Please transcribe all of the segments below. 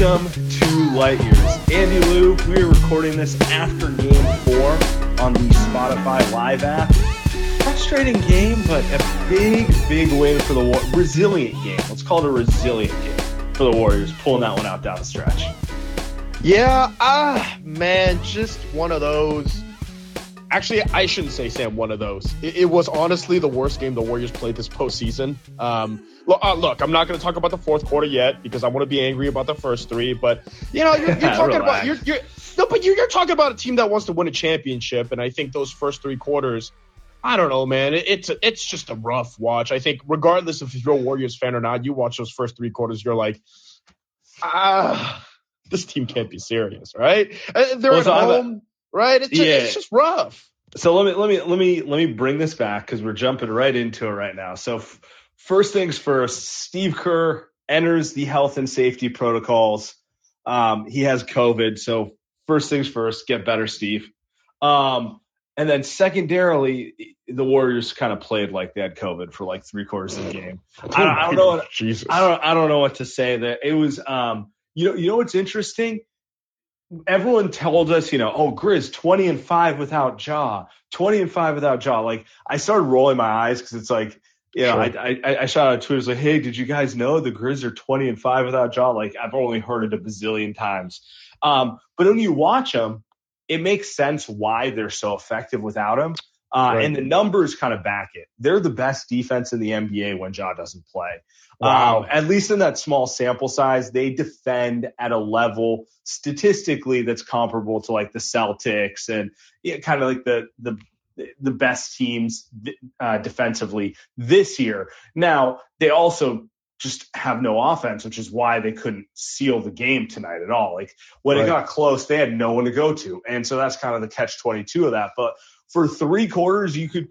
Welcome to Light Years. Andy Liu, we are recording this after game four on the Spotify Live app frustrating game, but a big, big win for the War- resilient game. Let's call it a resilient game for the Warriors, pulling that one out down the stretch. Yeah, ah, man, just one of those. Actually, I shouldn't say Sam one of those. It, it was honestly the worst game the Warriors played this postseason. Um, look, uh, look, I'm not going to talk about the fourth quarter yet because I want to be angry about the first three. But you know, you're, you're talking about you're, you're no, but you're, you're talking about a team that wants to win a championship, and I think those first three quarters I don't know, man. It's it's just a rough watch. I think regardless if you're a Warriors fan or not, you watch those first three quarters, you're like, ah, this team can't be serious, right? Uh, they're well, at so home, right? It's, yeah. just, it's just rough. So let me let me let me let me bring this back because we're jumping right into it right now. So f- first things first, Steve Kerr enters the health and safety protocols. Um, he has COVID, so first things first, get better, Steve. Um, and then secondarily, the Warriors kind of played like they had COVID for like three quarters of the game. I don't, I don't know. What, Jesus. I don't. I don't know what to say. That it was. Um. You know. You know what's interesting? Everyone told us, you know, oh, Grizz twenty and five without Ja, twenty and five without Ja. Like I started rolling my eyes because it's like, you know, sure. I, I I shot out Twitter like, hey, did you guys know the Grizz are twenty and five without Ja? Like I've only heard it a bazillion times. Um, but when you watch them, it makes sense why they're so effective without him. Uh, right. And the numbers kind of back it. They're the best defense in the NBA when Ja doesn't play. Wow. Um, at least in that small sample size, they defend at a level statistically that's comparable to like the Celtics and yeah, kind of like the the the best teams uh, defensively this year. Now they also just have no offense, which is why they couldn't seal the game tonight at all. Like when right. it got close, they had no one to go to. And so that's kind of the catch 22 of that. But for three quarters, you could,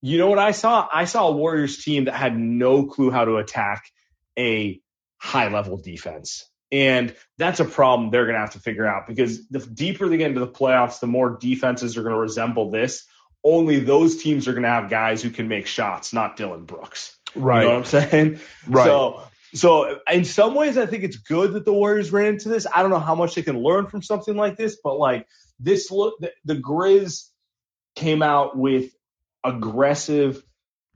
you know what I saw? I saw a Warriors team that had no clue how to attack a high level defense. And that's a problem they're going to have to figure out because the deeper they get into the playoffs, the more defenses are going to resemble this. Only those teams are going to have guys who can make shots, not Dillon Brooks. Right. You know what I'm saying? Right. So, so in some ways, I think it's good that the Warriors ran into this. I don't know how much they can learn from something like this, but like this look, the, the Grizz came out with aggressive.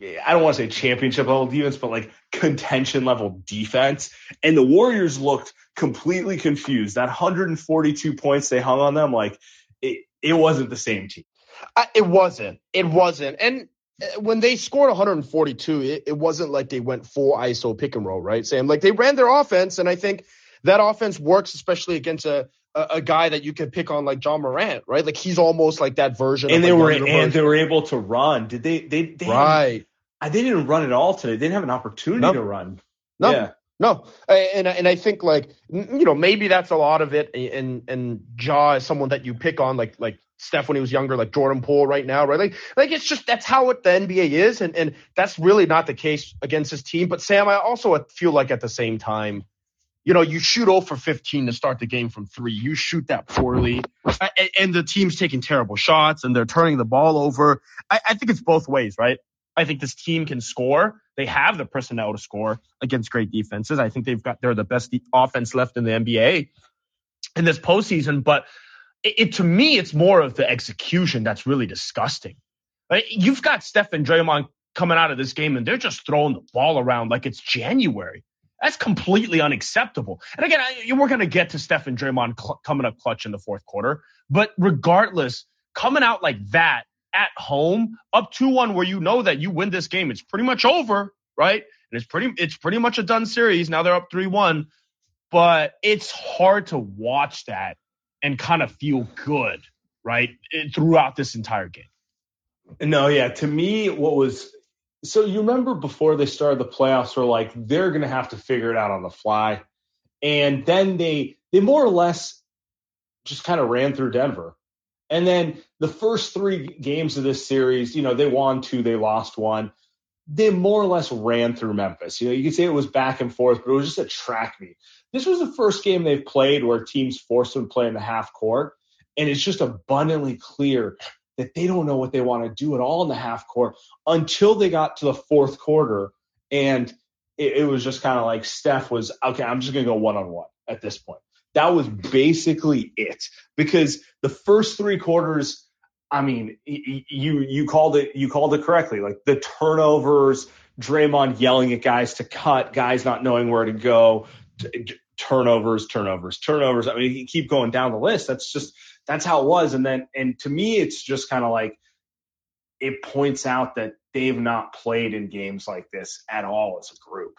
I don't want to say championship level defense, but like contention level defense. And the Warriors looked completely confused. That 142 points they hung on them, like it, it wasn't the same team. Uh, it wasn't. It wasn't. And uh, when they scored 142, it, it, wasn't like they went full ISO pick and roll, right, Sam? Like they ran their offense, and I think that offense works, especially against a a, a guy that you can pick on like Ja Morant, right? Like he's almost like that version. And they were and version. they were able to run. Did they? They, they right. They didn't run at all today. They didn't have an opportunity no. to run. No. Yeah. No, and and I think like you know maybe that's a lot of it, and and Ja is someone that you pick on like like Steph when he was younger, like Jordan Poole right now, right? Like, like it's just that's how it, the NBA is, and and that's really not the case against his team. But Sam, I also feel like at the same time, you know, you shoot 0 for 15 to start the game from three. You shoot that poorly, and, and the team's taking terrible shots and they're turning the ball over. I, I think it's both ways, right? I think this team can score, They have the personnel to score against great defenses. I think they've got they're the best offense left in the NBA in this postseason. But it, it to me, it's more of the execution that's really disgusting. Like, you've got Steph and Draymond coming out of this game and they're just throwing the ball around like it's January. That's completely unacceptable. And again, I, we're going to get to Steph and Draymond cl- coming up clutch in the fourth quarter. But regardless, coming out like that at home, up 2-1, where you know that you win this game, it's pretty much over, right? And it's pretty it's pretty much a done series. Now they're up 3-1. But it's hard to watch that and kind of feel good, right? Throughout this entire game. No, yeah. To me, what was so you remember before they started the playoffs, were like they're going to have to figure it out on the fly, and then they they more or less just kind of ran through Denver, and then the first three games of this series, you know, they won two, they lost one. They more or less ran through Memphis. You know, you could say it was back and forth, but it was just a track meet. This was the first game they've played where teams forced them to play in the half court, and it's just abundantly clear that they don't know what they want to do at all in the half court until they got to the fourth quarter. And it, it was just kind of like Steph was, okay, I'm just going to go one on one at this point. That was basically it because the first three quarters, I mean, you you called it you called it correctly. Like the turnovers, Draymond yelling at guys to cut, guys not knowing where to go, turnovers, turnovers, turnovers. I mean, keep going down the list. That's just that's how it was. And then, and to me, it's just kind of like it points out that they've not played in games like this at all as a group.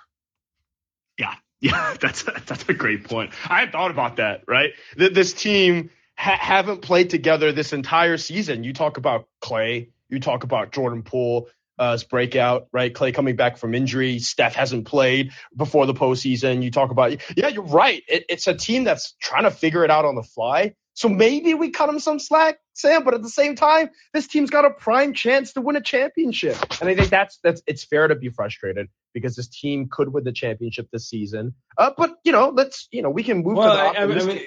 Yeah, yeah, that's that's a great point. I had thought about that. Right, that this team ha- haven't played together this entire season. You talk about Klay, you talk about Jordan Poole. Uh, breakout, right? Klay coming back from injury. Steph hasn't played before the postseason. You talk about, yeah, you're right. It, it's a team that's trying to figure it out on the fly. So maybe we cut him some slack, Sam. But at the same time, this team's got a prime chance to win a championship, and I think that's that's it's fair to be frustrated because this team could win the championship this season. Uh, but you know, let's you know we can move. Well, to the I, I mean,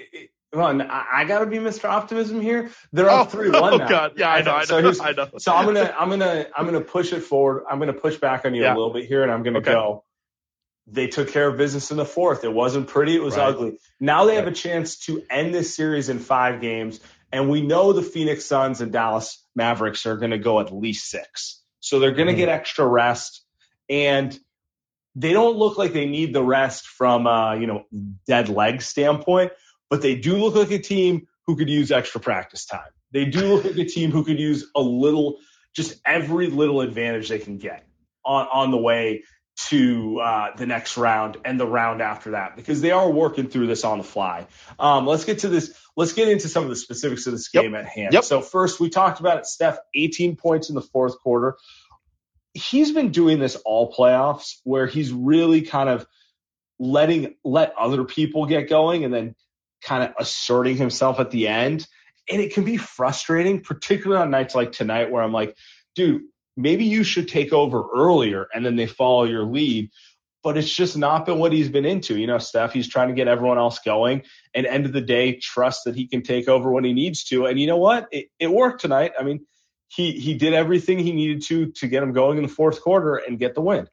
Come on, I, gotta be Mr. Optimism here. They're up oh, three one oh, now. God. Yeah, I know. I know, so, I know. so I'm gonna, I'm gonna, I'm gonna push it forward. I'm gonna push back on you yeah. a little bit here, and I'm gonna okay. go they took care of business in the fourth. It wasn't pretty, it was right. ugly. Now they right. have a chance to end this series in five games, and we know the Phoenix Suns and Dallas Mavericks are going to go at least six. So they're going to mm-hmm. get extra rest, and they don't look like they need the rest from a you know dead leg standpoint, but they do look like a team who could use extra practice time. They do look like a team who could use a little, just every little advantage they can get on, on the way to uh, the next round and the round after that because they are working through this on the fly. Um, let's get to this. Let's get into some of the specifics of this game yep. at hand. Yep. So first, we talked about it. Steph, 18 points in the fourth quarter. He's been doing this all playoffs, where he's really kind of letting let other people get going and then kind of asserting himself at the end. And it can be frustrating, particularly on nights like tonight, where I'm like, dude, maybe you should take over earlier and then they follow your lead. But it's just not been what he's been into. You know, Steph, he's trying to get everyone else going. And end of the day, trust that he can take over when he needs to. And you know what? It, it worked tonight. I mean, he he did everything he needed to to get him going in the fourth quarter and get the win.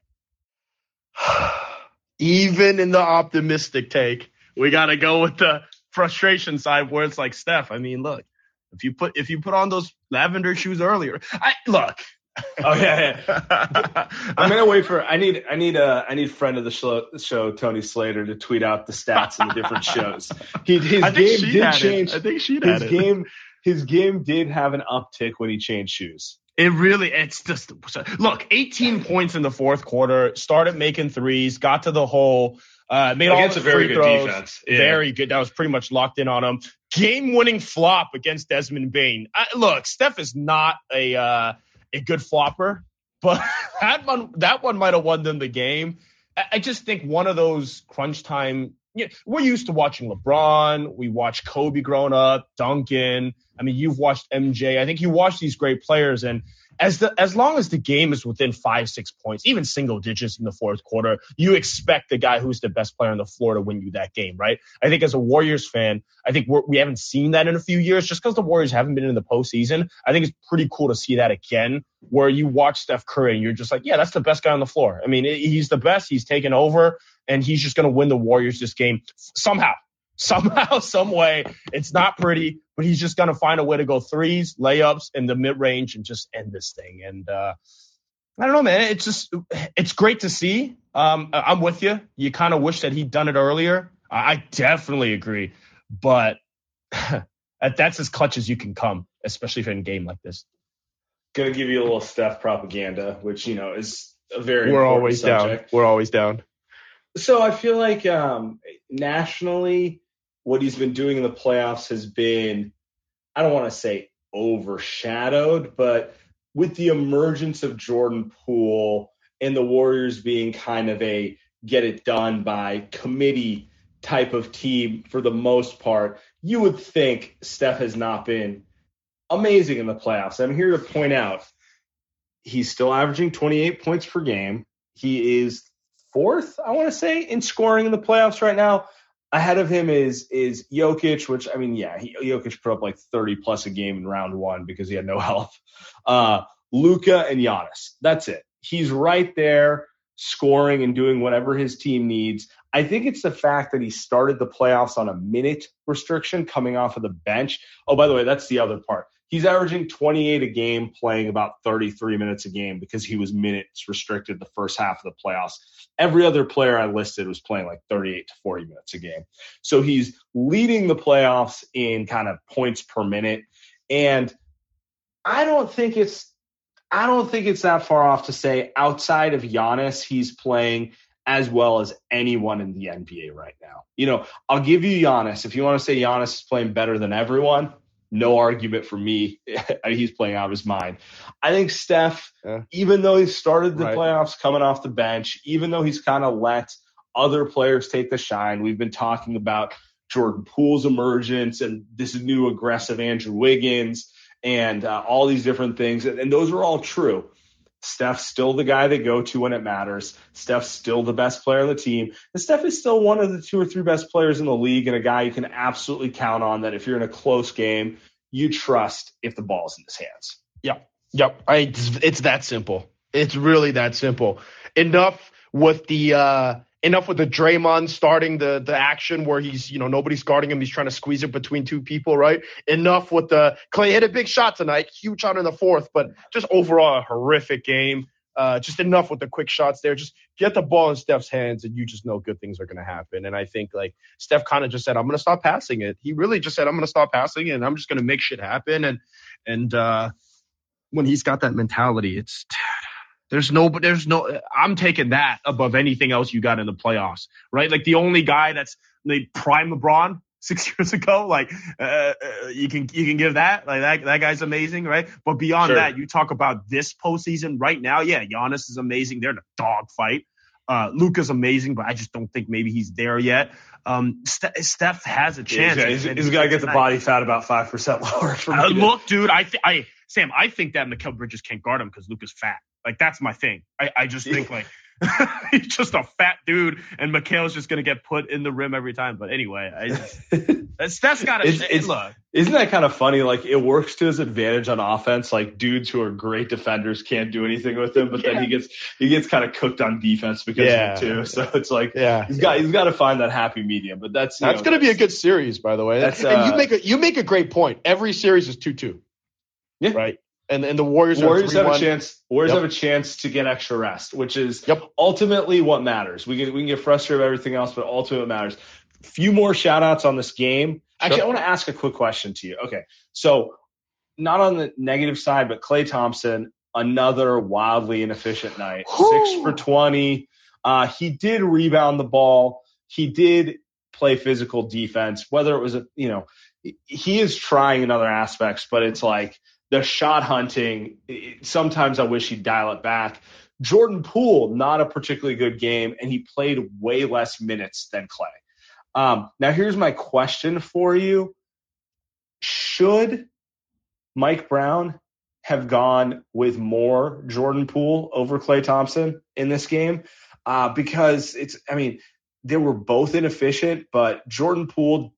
Even in the optimistic take, we got to go with the frustration side where it's like Steph. I mean, look, if you put if you put on those lavender shoes earlier, I look, oh yeah, yeah. I'm gonna wait for. I need. I need a. I need friend of the show, show Tony Slater to tweet out the stats in the different shows. He, his I game did change. It. I think she his game. His game did have an uptick when he changed shoes. It really, it's just look, 18 points in the fourth quarter. Started making threes, got to the hole, uh, made against all the free throws. Defense. Yeah. Very good. That was pretty much locked in on him. Game-winning flop against Desmond Bane. I, look, Steph is not a uh, a good flopper, but that one that one might have won them the game. I, just think one of those crunch time. You know, we're used to watching LeBron. We watch Kobe growing up, Duncan. I mean, you've watched MJ. I think you watch these great players, and as the as long as the game is within five six points, even single digits in the fourth quarter, you expect the guy who's the best player on the floor to win you that game, right? I think as a Warriors fan, I think we're, we haven't seen that in a few years just because the Warriors haven't been in the postseason. I think it's pretty cool to see that again, where you watch Steph Curry and you're just like, yeah, that's the best guy on the floor. I mean, he's the best. He's taken over, and he's just going to win the Warriors this game somehow somehow, some way. It's not pretty, but he's just going to find a way to go threes, layups in the mid range and just end this thing. And, uh, I don't know, man. It's just, it's great to see. Um, I'm with you. You kind of wish that he'd done it earlier. I definitely agree, but that's as clutch as you can come, especially for in a game like this. Gonna give you a little Steph propaganda, which you know is a very. We're always subject. down. We're always down. So I feel like um, nationally, what he's been doing in the playoffs has been, I don't want to say overshadowed, but with the emergence of Jordan Poole and the Warriors being kind of a get it done by committee type of team for the most part, you would think Steph has not been amazing in the playoffs. I'm here to point out he's still averaging 28 points per game. He is fourth, I want to say, in scoring in the playoffs right now ahead of him is is Jokic, which I mean, yeah, he, Jokic put up like 30 plus a game in round one because he had no health. Uh, Luka and Giannis. That's it. He's right there scoring and doing whatever his team needs. I think it's the fact that he started the playoffs on a minute restriction coming off of the bench. Oh, by the way, that's the other part. He's averaging 28 a game, playing about 33 minutes a game because he was minutes restricted the first half of the playoffs. Every other player I listed was playing like 38 to 40 minutes a game. So he's leading the playoffs in kind of points per minute. And I don't think it's I don't think it's that far off to say outside of Giannis, he's playing as well as anyone in the NBA right now. You know, I'll give you Giannis. If you want to say Giannis is playing better than everyone, no argument for me. He's playing out of his mind. I think Steph, yeah. even though he started the right. playoffs coming off the bench, even though he's kind of let other players take the shine, we've been talking about Jordan Poole's emergence and this new aggressive Andrew Wiggins and uh, all these different things. And, and those are all true. Steph's still the guy they go to when it matters. Steph's still the best player on the team. And Steph is still one of the two or three best players in the league and a guy you can absolutely count on that if you're in a close game, you trust if the ball's in his hands. Yep. Yep. I, it's, it's that simple. It's really that simple. Enough with the uh, enough with the Draymond starting the the action where he's you know nobody's guarding him. He's trying to squeeze it between two people, right? Enough with the Klay hit a big shot tonight, huge shot in the fourth, but just overall a horrific game. Uh, just enough with the quick shots there. Just get the ball in Steph's hands, and you just know good things are going to happen. And I think like Steph kind of just said, "I'm going to stop passing it." He really just said, "I'm going to stop passing it, and I'm just going to make shit happen." And and uh, when he's got that mentality, it's there's no, there's no. I'm taking that above anything else you got in the playoffs, right? Like the only guy that's they prime LeBron six years ago. Like uh, uh, you can you can give that like that that guy's amazing, right? But beyond sure. that, you talk about this postseason right now. Yeah, Giannis is amazing. They're in a dog fight. Uh, Luka's amazing, but I just don't think maybe he's there yet. Um, St- Steph has a chance. Yeah, he's, he's, he's got to get the body fat about five percent lower. Uh, look, dude, I, th- I Sam, I think that Mikal Bridges can't guard him because Luka's fat. Like that's my thing. I, I just think like he's just a fat dude, and Mikal's just gonna get put in the rim every time. But anyway, I just, that's that's got to it's, look. Isn't that kind of funny? Like it works to his advantage on offense. Like dudes who are great defenders can't do anything with him, but yeah. then he gets he gets kind of cooked on defense because yeah. of it too. So it's like yeah, he's got he's got to find that happy medium. But that's that's know, gonna be a good series, by the way. That's, and uh, you make a you make a great point. Every series is two two. Yeah. Right and and the Warriors Warriors have a chance. Warriors yep. have a chance to get extra rest, which is yep. ultimately what matters. We can we can get frustrated with everything else, but ultimately what matters. Few more shout outs on this game. Actually, I want to ask a quick question to you. Okay, so not on the negative side, but Klay Thompson, another wildly inefficient night. Whew. Six for twenty. Uh, he did rebound the ball. He did play physical defense. Whether it was a you know he is trying in other aspects, but it's like the shot hunting, sometimes I wish he'd dial it back. Jordan Poole, not a particularly good game, and he played way less minutes than Klay. Um, now, here's my question for you Should Mike Brown have gone with more Jordan Poole over Klay Thompson in this game uh, because it's, I mean, they were both inefficient, but Jordan Poole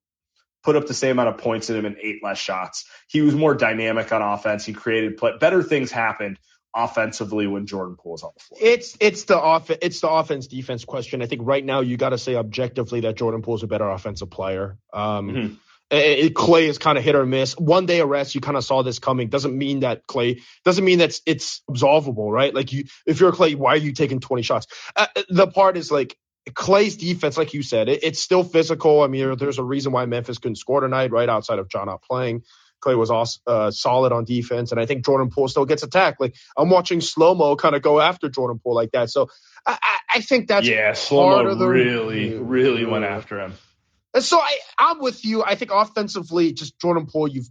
put up the same amount of points in him and eight less shots. He was more dynamic on offense. He created play. Better things happened offensively when Jordan Poole's on the floor. It's it's the off it's the offense defense question. I think right now you got to say objectively that Jordan Poole's a better offensive player. Um, mm-hmm. it, it, Klay is kind of hit or miss. One day arrest, you kind of saw this coming. Doesn't mean that Klay doesn't mean that it's absolvable, right? Like you, if you're Klay, why are you taking 20 shots? Uh, the part is like Klay's defense, like you said, it, it's still physical. I mean, there's a reason why Memphis couldn't score tonight, right outside of Ja not playing. Klay was also, uh, solid on defense, and I think Jordan Poole still gets attacked. Like I'm watching slow mo kind of go after Jordan Poole like that. So I, I think that's yeah, slow mo really, really went after him. And so I, I'm with you. I think offensively, just Jordan Poole, you've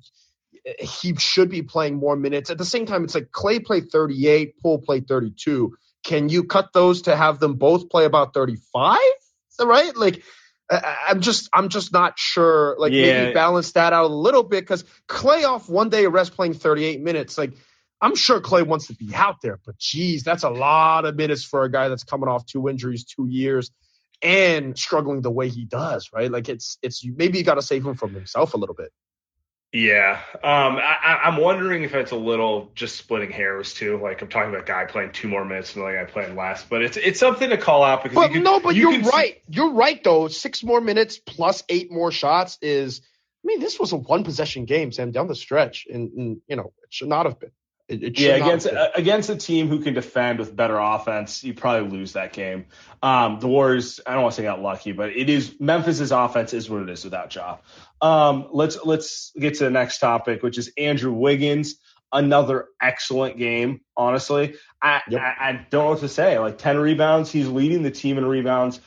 he should be playing more minutes. At the same time, it's like Klay played 38, Poole played 32. Can you cut those to have them both play about 35? Right? Like I'm just I'm just not sure. Like yeah. maybe balance that out a little bit because Klay off one day rest playing 38 minutes. Like I'm sure Klay wants to be out there, but geez, that's a lot of minutes for a guy that's coming off two injuries, two years, and struggling the way he does. Right? Like it's it's maybe you got to save him from himself a little bit. Yeah, um, I, I'm wondering if it's a little just splitting hairs too. Like I'm talking about guy playing two more minutes than the guy playing less, but it's it's something to call out because. But you no, but you are right. See... You're right though. Six more minutes plus eight more shots is. I mean, this was a one possession game, Sam, down the stretch, and, and you know it should not have been. It, it yeah, against against a team who can defend with better offense, you probably lose that game. Um, the Warriors, I don't want to say got lucky, but it is Memphis's offense is what it is without Ja. Um, let's let's get to the next topic, which is Andrew Wiggins. Another excellent game, honestly. I, yep. I, I don't know what to say. Like ten rebounds, he's leading the team in rebounds.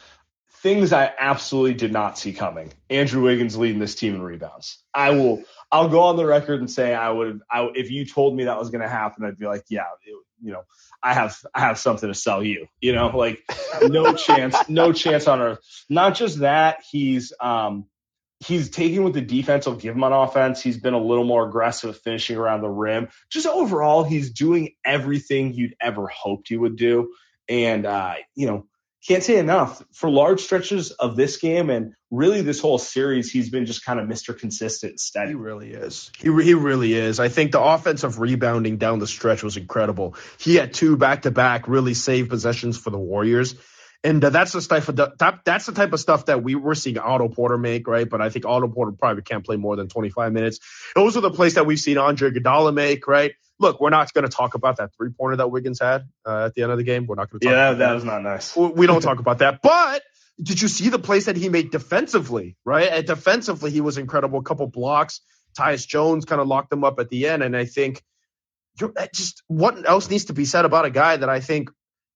Things I absolutely did not see coming. Andrew Wiggins leading this team in rebounds. I will. I'll go on the record and say I would. I, if you told me that was going to happen, I'd be like, yeah, it, you know, I have I have something to sell you. You know, like no chance, no chance on earth. Not just that, he's um he's taking what the defense will give him on offense. He's been a little more aggressive finishing around the rim. Just overall, he's doing everything you'd ever hoped he would do. And, uh, you know, can't say enough for large stretches of this game and really this whole series. He's been just kind of Mr. Consistent, steady. He really is. He, he really is. I think the offensive rebounding down the stretch was incredible. He had two back to back really saved possessions for the Warriors. And that's the type of that, that's the type of stuff that we were seeing Otto Porter make, right? But I think Otto Porter probably can't play more than 25 minutes. Those are the plays that we've seen Andre Iguodala make, right? Look, we're not going to talk about that three pointer that Wiggins had uh, at the end of the game. We're not going to. Talk Yeah, that, that was not nice. We don't talk about that, but. Did you see the plays that he made defensively? Right, and defensively he was incredible. A couple blocks. Tyus Jones kind of locked them up at the end, and I think just what else needs to be said about a guy that I think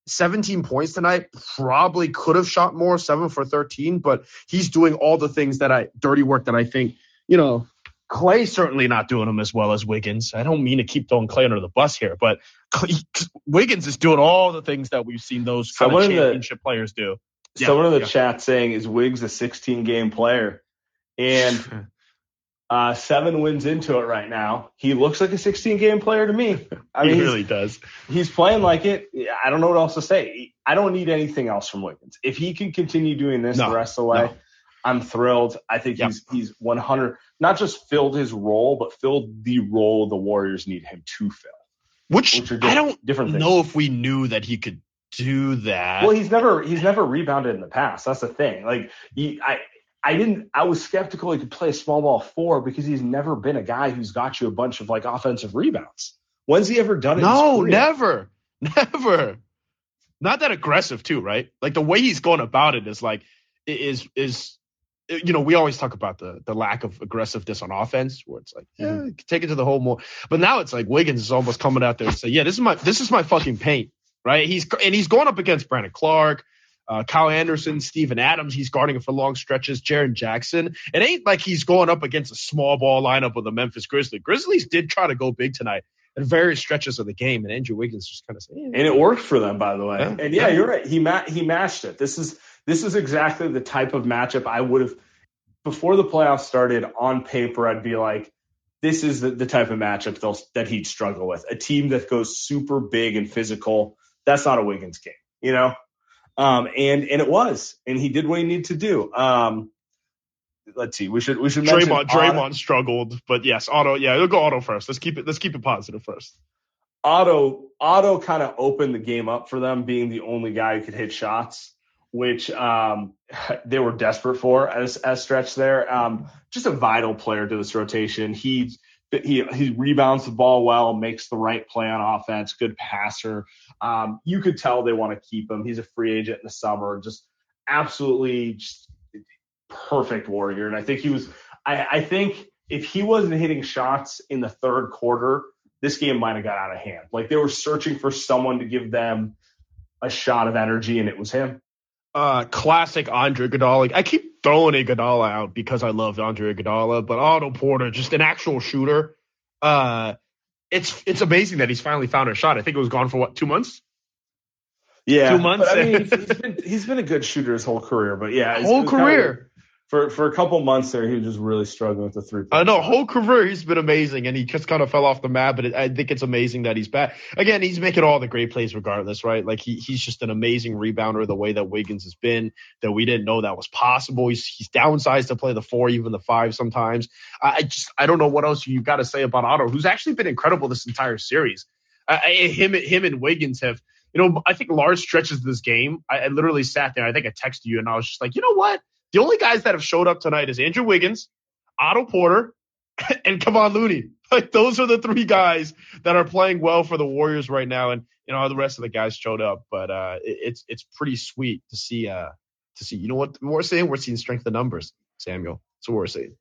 17 points tonight. Probably could have shot more, seven for 13, but he's doing all the things that I dirty work that I think, you know, Klay certainly not doing them as well as Wiggins. I don't mean to keep throwing Klay under the bus here, but Klay, Wiggins is doing all the things that we've seen those kind of championship the, players do. Someone yeah, in the yeah. chat saying is Wiggs a 16 game player, and Uh, seven wins into it right now. He looks like a 16 game player to me. I mean, he really does. He's playing like it. I don't know what else to say. I don't need anything else from Wiggins. If he can continue doing this no, the rest of the way, no. I'm thrilled. I think yep. he's he's 100 not just filled his role, but filled the role the Warriors need him to fill. Which, which I don't different know if we knew that he could do that. Well, he's never he's never rebounded in the past. That's the thing. Like he, I I didn't. I was skeptical he could play a small ball four because he's never been a guy who's got you a bunch of like offensive rebounds. When's he ever done it? No, never, never. Not that aggressive too, right? Like the way he's going about it is like is is you know we always talk about the the lack of aggressiveness on offense where it's like yeah mm-hmm. take it to the hole more but now it's like Wiggins is almost coming out there and say yeah this is my this is my fucking paint right he's and he's going up against Brandon Clarke uh, Kyle Anderson, Steven Adams, he's guarding him for long stretches. Jaren Jackson. It ain't like he's going up against a small ball lineup with the Memphis Grizzlies. Grizzlies did try to go big tonight at various stretches of the game, and Andrew Wiggins just kind of said, and it worked for them, by the way. Yeah. And yeah, you're right. He ma- he matched it. This is this is exactly the type of matchup I would have before the playoffs started. On paper, I'd be like, this is the, the type of matchup that he'd struggle with. A team that goes super big and physical. That's not a Wiggins game, you know. Um, and and it was, and he did what he needed to do. Um, let's see. We should we should Draymond Draymond struggled, but yes, Otto. Yeah, we'll go Otto first. Let's keep it let's keep it positive first. Otto Otto kind of opened the game up for them, being the only guy who could hit shots, which um, they were desperate for as as stretch there. Um, just a vital player to this rotation. He he he rebounds the ball well, makes the right play on offense, good passer. Um, you could tell they want to keep him. He's a free agent in the summer, just absolutely just perfect warrior. And I think he was. I, I think if he wasn't hitting shots in the third quarter this game might have got out of hand. Like they were searching for someone to give them a shot of energy, and it was him. Uh, classic Andre Iguodala. I keep throwing Iguodala out because I love Andre Iguodala, but Otto Porter, just an actual shooter. Uh, it's it's amazing that he's finally found a shot. I think it was gone for what two months. Yeah, two months. I mean, he's been he's been a good shooter his whole career, but yeah, whole career. For for a couple months there, he was just really struggling with the three. I know whole career he's been amazing, and he just kind of fell off the map. But it, I think it's amazing that he's back again. He's making all the great plays regardless, right? Like he he's just an amazing rebounder. The way that Wiggins has been, that we didn't know that was possible. He's he's downsized to play the four, even the five sometimes. I, I just I don't know what else you've got to say about Otto, who's actually been incredible this entire series. Uh, him him and Wiggins have. You know, I think large stretches of this game, I, I literally sat there. I think I texted you, and I was just like, you know what? The only guys that have showed up tonight is Andrew Wiggins, Otto Porter, and Kevon Looney. Like those are the three guys that are playing well for the Warriors right now, and you know the rest of the guys showed up. But uh, it, it's it's pretty sweet to see uh, to see. You know what we're saying? We're seeing strength of numbers, Samuel. That's what we're saying.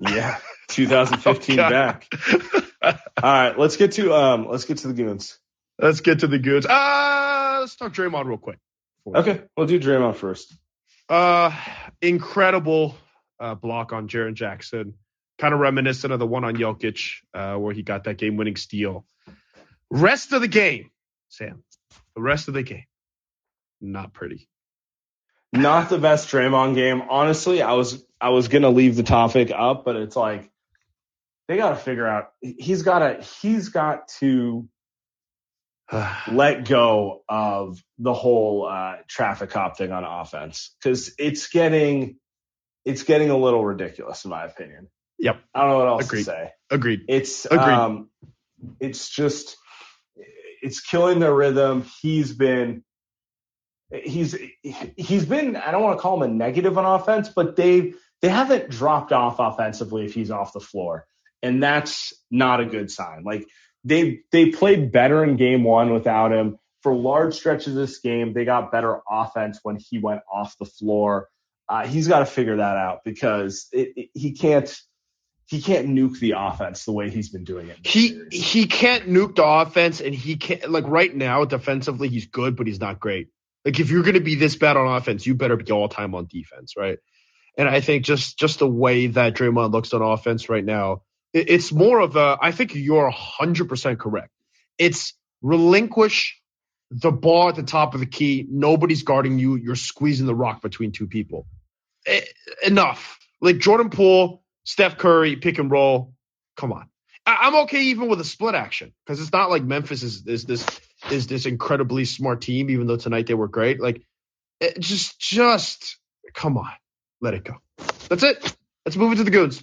Yeah, 2015 oh, back. All right, let's get to um, let's get to the goons. Let's get to the goons. Uh, let's talk Draymond real quick. Okay, we'll do Draymond first. Uh, incredible uh, block on Jaren Jackson. Kind of reminiscent of the one on Jokic, uh, where he got that game winning steal. Rest of the game, Sam. The rest of the game, not pretty. Not the best Draymond game. Honestly, I was I was gonna leave the topic up, but it's like they gotta figure out he's gotta he's got to let go of the whole uh, traffic cop thing on offense because it's getting it's getting a little ridiculous in my opinion. Yep. I don't know what else Agreed. to say. Agreed. It's Agreed. um it's just it's killing their rhythm. He's been he's he's been I don't want to call him a negative on offense, but they they haven't dropped off offensively if he's off the floor. And that's not a good sign. Like they they played better in game one without him. For large stretches of this game, they got better offense when he went off the floor. Uh, he's got to figure that out because it, it, he can't he can't nuke the offense the way he's been doing it. He series. he can't nuke the offense, and he can't like right now defensively he's good, but he's not great. Like if you're going to be this bad on offense, you better be all time on defense, right? And I think just just the way that Draymond looks on offense right now, it's more of a, I think you're 100% correct. It's relinquish the ball at the top of the key. Nobody's guarding you. You're squeezing the rock between two people. E- enough. Like Jordan Poole, Steph Curry, pick and roll. Come on. I- am okay even with a split action because it's not like Memphis is, is this is this incredibly smart team, even though tonight they were great. Like, it just just come on, let it go. That's it. Let's move into the goons.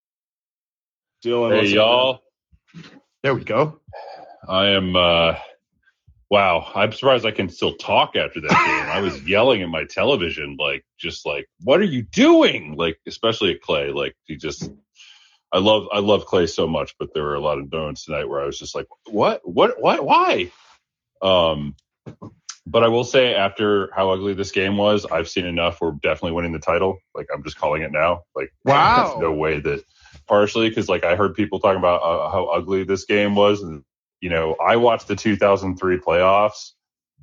Dylan, Hey y'all. There we go. I am uh wow, I'm surprised I can still talk after that game. I was yelling at my television like just like what are you doing? Like especially at Klay. Like he just I love I love Klay so much, but there were a lot of moments tonight where I was just like, What? What what why? Um but I will say after how ugly this game was, I've seen enough. We're definitely winning the title. Like I'm just calling it now. Like Wow. there's no way that partially because like I heard people talking about uh, how ugly this game was, and you know I watched the 2003 playoffs.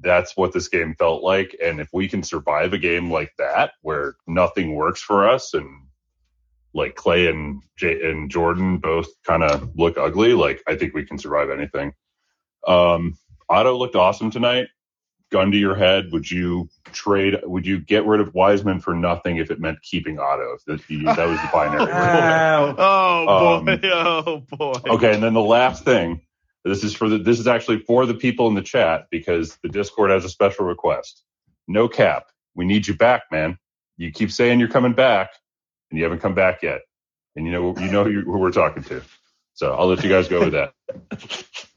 That's what this game felt like, and if we can survive a game like that where nothing works for us and like Klay and J- and Jordan both kind of look ugly, like I think we can survive anything. Um, Otto looked awesome tonight. Gun to your head, would you trade? Would you get rid of Wiseman for nothing if it meant keeping Otto? If that, that was the binary. Wow. Oh boy. Um, oh boy. Okay, and then the last thing. This is for the. This is actually for the people in the chat because the Discord has a special request. No cap. We need you back, man. You keep saying you're coming back, and you haven't come back yet. And you know you know who, you- who we're talking to. So I'll let you guys go with that.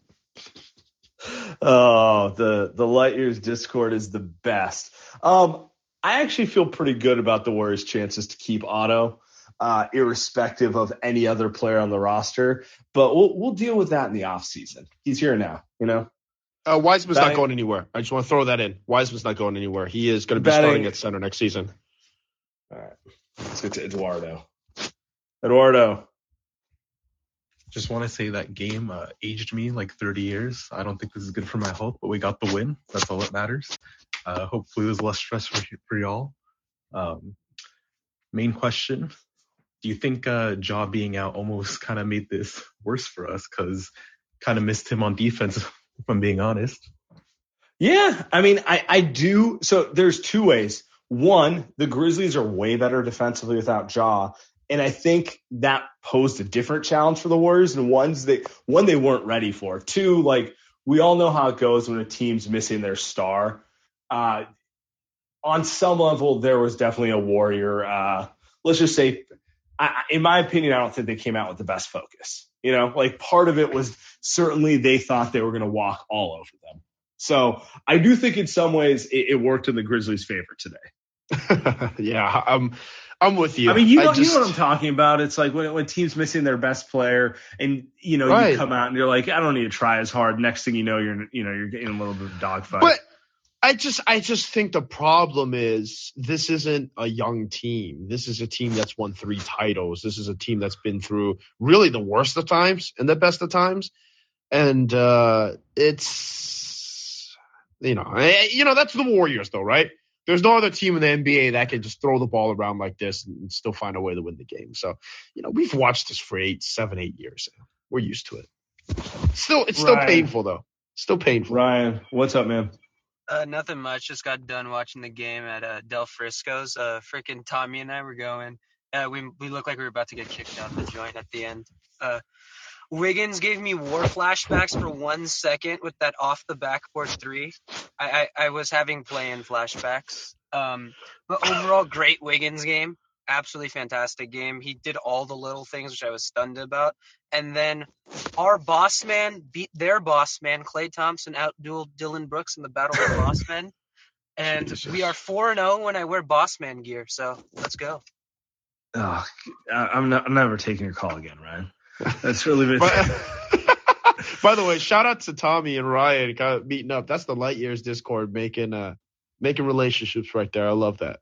Oh, the the Light Years Discord is the best. Um, I actually feel pretty good about the Warriors' chances to keep Otto, uh, irrespective of any other player on the roster. But we'll we'll deal with that in the offseason. He's here now, you know. Uh, Wiseman's Betting- not going anywhere. I just want to throw that in. Wiseman's not going anywhere. He is going to be Betting- starting at center next season. All right, let's get to Eduardo. Eduardo, Just want to say that game uh, aged me like 30 years. I don't think this is good for my health, but we got the win. That's all that matters. Uh, hopefully, it was less stress for, for y'all. Um, main question: Do you think uh, Ja being out almost kind of made this worse for us? Because kind of missed him on defense. If I'm being honest. Yeah, I mean, I, I do. So there's two ways. One, the Grizzlies are way better defensively without Ja, and I think that posed a different challenge for the Warriors, and ones that one they weren't ready for. Two, like we all know how it goes when a team's missing their star. Uh, on some level, there was definitely a Warrior. Uh, let's just say, I, in my opinion, I don't think they came out with the best focus. You know, like part of it was certainly they thought they were going to walk all over them. So I do think in some ways it, it worked in the Grizzlies' favor today. yeah, I'm I'm with you. I mean, you know, just- you know what I'm talking about. It's like when, when teams missing their best player, and you know Right. you come out and you're like, I don't need to try as hard. Next thing you know, you're you know you're getting a little bit of a dogfight. But I just I just think the problem is this isn't a young team. This is a team that's won three titles. This is a team that's been through really the worst of times and the best of times. And uh it's you know, you know that's the Warriors though, right? There's no other team in the NBA that can just throw the ball around like this and still find a way to win the game. So, you know, we've watched this for eight, seven, eight years. We're used to it. Still, it's still Right. painful though. Still painful. Ryan, what's up, man? Uh, nothing much. Just got done watching the game at uh, Del Frisco's. Uh, freaking Tommy and I were going. Uh, we we looked like we were about to get kicked out the joint at the end. Uh, Wiggins gave me war flashbacks for one second with that off the backboard three. I I, I was having playing flashbacks. Um, but overall, great Wiggins game. Absolutely fantastic game. He did all the little things which I was stunned about. And then our boss man beat their boss man, Klay Thompson, outdueled Dillon Brooks in the battle of boss men. And Jesus. we are 4 0 when I wear boss man gear. So let's go. Oh, I'm not. I'm never taking your call again, Ryan. That's really been. By, by the way, shout out to Tommy and Ryan kind of meeting up. That's the Light Years Discord making uh making relationships right there. I love that.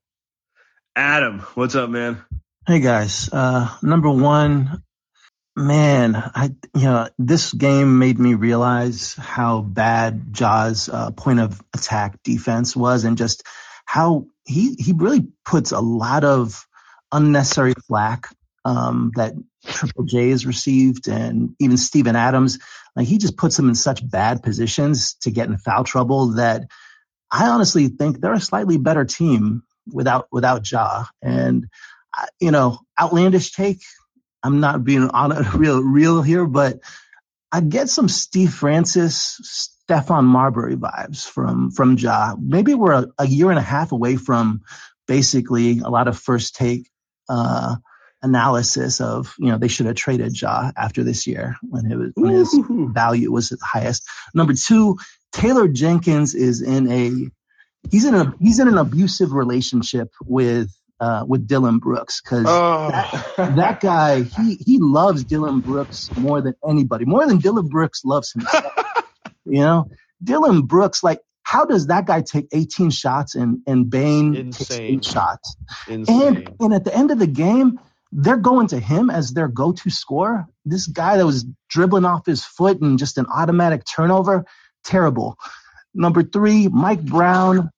Adam, what's up, man? Hey guys, uh, number one, man, I, you know, this game made me realize how bad Ja's uh, point of attack defense was and just how he, he really puts a lot of unnecessary flack, um, that Triple J has received and even Steven Adams. Like he just puts them in such bad positions to get in foul trouble that I honestly think they're a slightly better team without, without Ja. And, you know, outlandish take. I'm not being on a real, real here, but I get some Steve Francis, Stephon Marbury vibes from, from Ja. Maybe we're a, a year and a half away from basically a lot of first take, uh, analysis of you know they should have traded Ja after this year when, it was, when his value was at the highest. Number two, Taylor Jenkins is in a he's in a he's in an abusive relationship with uh, with Dillon Brooks because Oh. that guy he he loves Dillon Brooks more than anybody, more than Dillon Brooks loves himself. you know, Dillon Brooks like. How does that guy take 18 shots and and Bane takes eight shots? Insane. And and at the end of the game, they're going to him as their go-to scorer. This guy that was dribbling off his foot and just an automatic turnover, terrible. Number three, Mike Brown.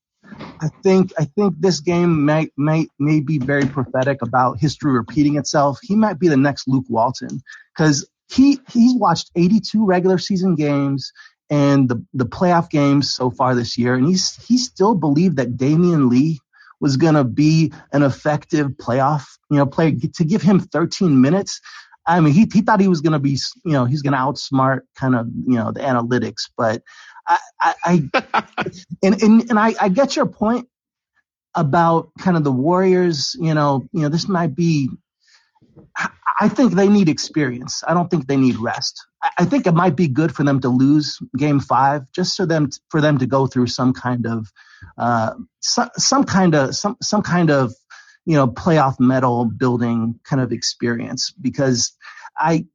I think I think this game might might may be very prophetic about history repeating itself. He might be the next Luke Walton because he he's watched 82 regular season games and the the playoff games so far this year, and he's he still believed that Damion Lee was going to be an effective playoff, you know, player to give him 13 minutes. I mean, he, he thought he was going to be, you know, he's going to outsmart kind of, you know, the analytics, but I, I, I and, and, and I, I get your point about kind of the Warriors, you know, you know, this might be, I- think they need experience. I don't think they need rest. I, I think it might be good for them to lose game five just so them, for them to go through some kind of, uh, some, some kind of, some, some kind of, you know, playoff medal building kind of experience because I,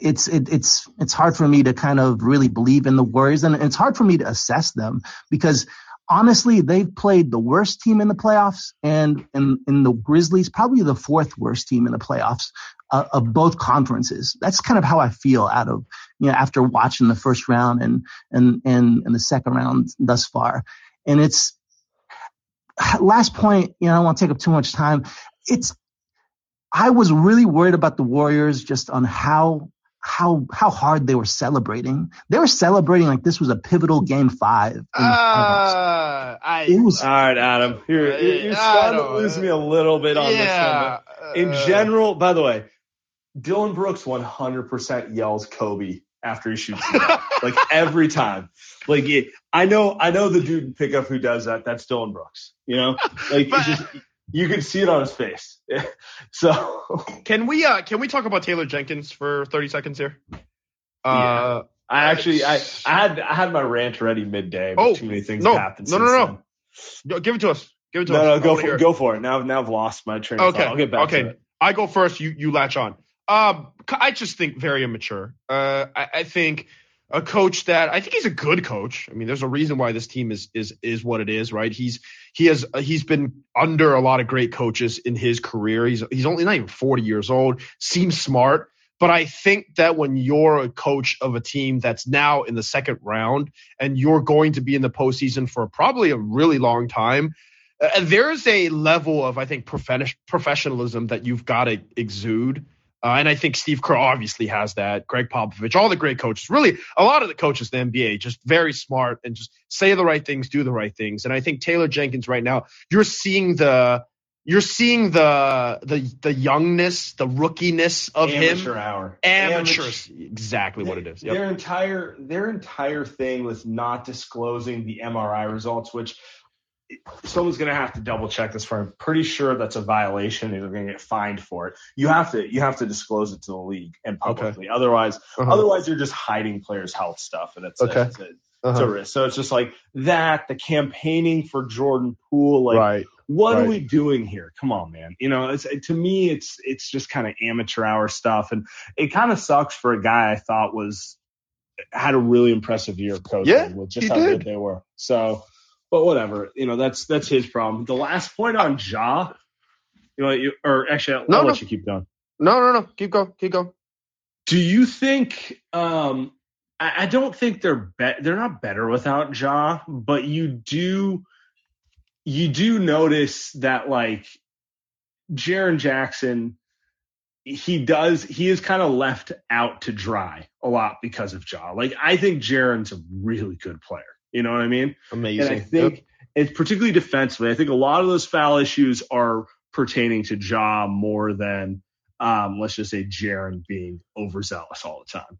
it's it, it's it's hard for me to kind of really believe in the Warriors, and it's hard for me to assess them because honestly, they've played the worst team in the playoffs, and in in the Grizzlies, probably the fourth worst team in the playoffs uh, of both conferences. That's kind of how I feel out of you know after watching the first round and and and, and the second round thus far, and it's last point. You know, I don't want to take up too much time. It's I was really worried about the Warriors just on how how how hard they were celebrating. They were celebrating like this was a pivotal game five. in. Uh, I, it was All right, Adam. You're, you're, you're starting to lose me a little bit on this one. yeah. In uh, general, by the way, Dillon Brooks 100% yells Kobe after he shoots the ball. like every time. Like it, I know, I know the dude in pickup who does that. That's Dillon Brooks. You know, like But- just you can see it on his face. so Can we uh can we talk about Taylor Jenkins for 30 seconds here? Yeah. Uh I actually, I, I had, I had my rant ready midday, but Oh, too many things no, happened. no, no, no. no, give it to us. Give it to No, us. no, I go for it. Go for it. Now, now I've lost my train of Okay. I'll get back okay. to it. I go first. You you latch on. Um, I just think very immature. Uh, I, I think a coach that I think he's a good coach. I mean, there's a reason why this team is is is what it is, right? He's he has he's been under a lot of great coaches in his career. He's he's only not even 40 years old. Seems smart, but I think that when you're a coach of a team that's now in the second round and you're going to be in the postseason for probably a really long time, uh, there's a level of I think professionalism that you've got to exude. Uh, and I think Steve Kerr obviously has that. Gregg Popovich, all the great coaches, really a lot of the coaches in the NBA, just very smart and just say the right things, do the right things. And I think Taylor Jenkins right now, you're seeing the you're seeing the the the youngness, the rookiness of Amateur him. hour. Amateur, Amateur. exactly what it is. Yep. Their entire their entire thing was not disclosing the MRI results, which someone's going to have to double check this for. I'm pretty sure that's a violation. and They're going to get fined for it. You have to you have to disclose it to the league and publicly. Otherwise, Uh-huh. otherwise you're just hiding players' health stuff, and it's Okay. a, it's a, it's a Uh-huh. risk. So it's just like that. The campaigning for Jordan Poole, like right. what are we doing here? Come on, man. You know, it's to me, it's it's just kind of amateur hour stuff, and it kind of sucks for a guy I thought was had a really impressive year of coaching Yeah, with just how did. good they were. So, but whatever, you know, that's that's his problem. The last point on Ja, you know, you, or actually, I'll, No, I'll no. let you keep going. No, no, no. Keep going. Keep going. Do you think? Um, I, I don't think they're be- they're not better without Ja, but you do you do notice that like Jaren Jackson, he does he is kind of left out to dry a lot because of Ja. Like I think Jaren's a really good player. You know what I mean? Amazing. And I think it's particularly defensively. I think a lot of those foul issues are pertaining to Ja more than um, let's just say Jaren being overzealous all the time.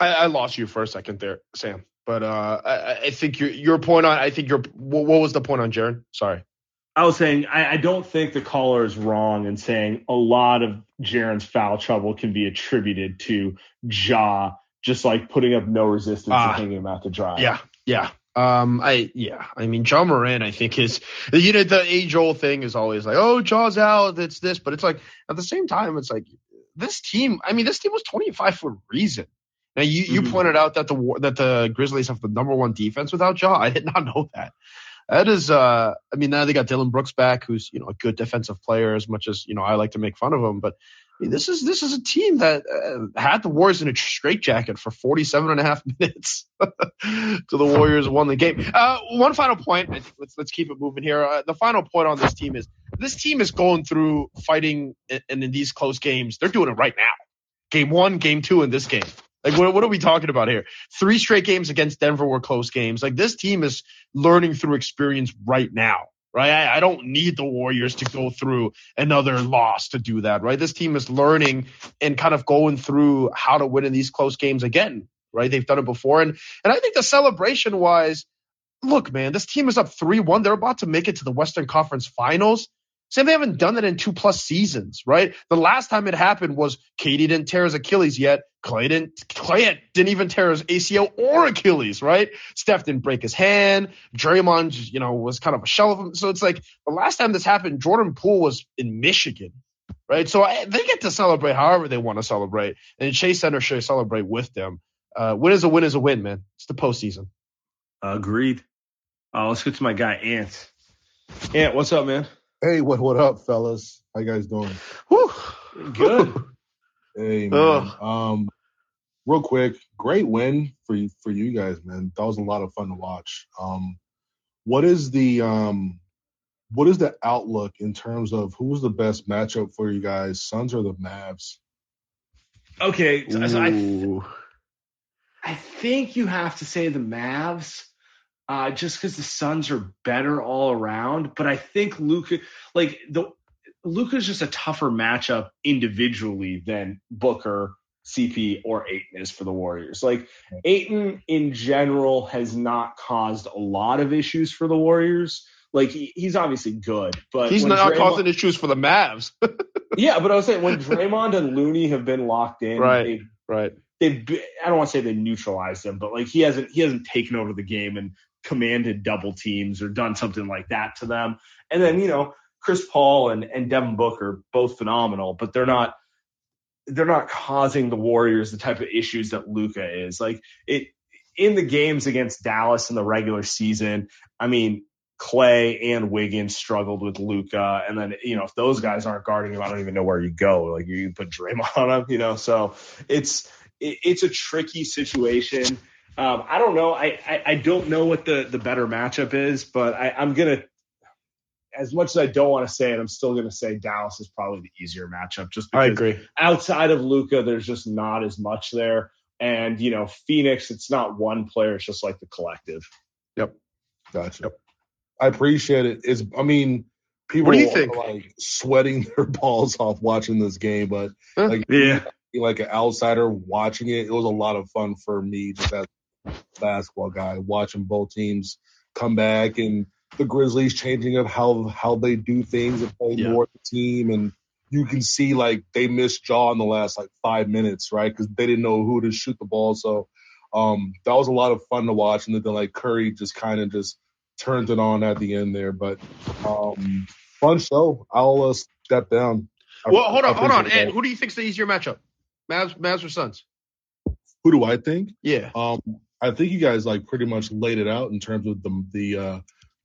I, I lost you for a second there, Sam. But uh, I, I think your your point on I think your what, what was the point on Jaren? Sorry. I was saying I, I, don't think the caller is wrong in saying a lot of Jaren's foul trouble can be attributed to Ja just like putting up no resistance uh, and ah. hanging him out to dry. Yeah, yeah. Um, I yeah, I mean, Ja Morant, I think is you know the age old thing is always like, oh, Ja's out, it's this, but it's like at the same time, it's like this team. I mean, this team was 25 for a reason. Now you, you mm-hmm. pointed out that the that the Grizzlies have the number one defense without Ja. I did not know that. That is, uh, I mean, now they got Dillon Brooks back, who's you know a good defensive player, as much as you know I like to make fun of him. But this is this is a team that uh, had the Warriors in a straitjacket for 47 and a half minutes. to the Warriors won the game. Uh, one final point. Let's let's keep it moving here. Uh, the final point on this team is this team is going through fighting, and in these close games, they're doing it right now. Game one, game two, in this game. Like, what, what are we talking about here? Three straight games against Denver were close games. Like, this team is learning through experience right now, right? I, I don't need the Warriors to go through another loss to do that, right? This team is learning and kind of going through how to win in these close games again, right? They've done it before. And, and I think the celebration wise, look, man, this team is up 3 1. They're about to make it to the Western Conference finals. Sam, they haven't done that in two plus seasons, right? The last time it happened was KD didn't tear his Achilles yet. Klay didn't, Klay didn't even tear his ACL or Achilles, right? Steph didn't break his hand. Draymond, you know, was kind of a shell of him. So it's like the last time this happened, Jordan Poole was in Michigan, right? So I, they get to celebrate however they want to celebrate. And Chase Center should celebrate with them. Uh, win is a win is a win, man. It's the postseason. Agreed. Uh, let's get to my guy, Ant. Ant, what's up, man? Hey, what what up, fellas? How you guys doing? Whew, good. hey, man. Um, real quick, great win for you for you guys, man. That was a lot of fun to watch. Um, what is the um, what is the outlook in terms of who's the best matchup for you guys, Suns or the Mavs? Okay, so, so I, I think you have to say the Mavs uh, just because the Suns are better all around. But I think Luka, like the Luka's just a tougher matchup individually than Booker, CP, or Ayton is for the Warriors. Like Ayton in general has not caused a lot of issues for the Warriors. Like he, he's obviously good, but he's not Draymond, causing issues for the Mavs. yeah, but I was saying when Draymond and Looney have been locked in, right, right. They've, I don't want to say they neutralized him, but like he hasn't he hasn't taken over the game and commanded double teams or done something like that to them. And then, you know, Chris Paul and, and Devin Booker, both phenomenal, but they're not they're not causing the Warriors the type of issues that Luka is. Like it in the games against Dallas in the regular season, I mean, Klay and Wiggins struggled with Luka, and then you know if those guys aren't guarding him, I don't even know where you go. Like you put Draymond on him, you know. So it's it, it's a tricky situation. Um, I don't know. I, I, I, don't know what the, the better matchup is, but I, I'm going to, as much as I don't want to say it, I'm still going to say Dallas is probably the easier matchup. Just I agree. Outside of Luka, there's just not as much there. And, you know, Phoenix, it's not one player, it's just like the collective. Yep. Gotcha. Yep. I appreciate it. It's, I mean, people what do you think? like sweating their balls off watching this game, but like, yeah. Like an outsider watching it, it was a lot of fun for me just as basketball guy, watching both teams come back and the Grizzlies changing of how how they do things and play yeah. more the team and you can see like they missed Ja in the last like five minutes, right? Because they didn't know who to shoot the ball. So um, that was a lot of fun to watch. And then like Curry just kind of just turned it on at the end there. But um, fun show. I'll uh, step down. I, well, hold on, hold on. And who do you think's the easier matchup? Mavs, Mavs or Suns? Who do I think? Yeah. Um, I think you guys like pretty much laid it out in terms of the the uh,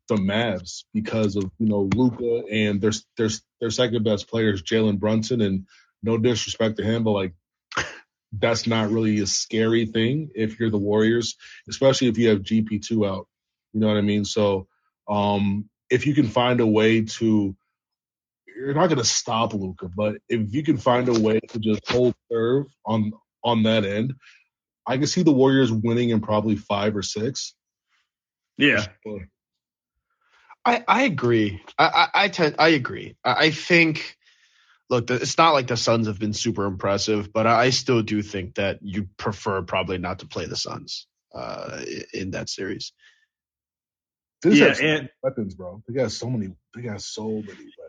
the Mavs because of you know Luka and their their their second best player is Jalen Brunson and no disrespect to him, but like that's not really a scary thing if you're the Warriors, especially if you have GP two out. You know what I mean? So um, if you can find a way to you're not going to stop Luka, but if you can find a way to just hold serve on on that end, I can see the Warriors winning in probably five or six. Yeah. I, I agree. I, I, I tend I agree. I, I think look, it's not like the Suns have been super impressive, but I still do think that you prefer probably not to play the Suns uh, in that series. They Yeah, have and- weapons, bro. They got so many. They got so many weapons.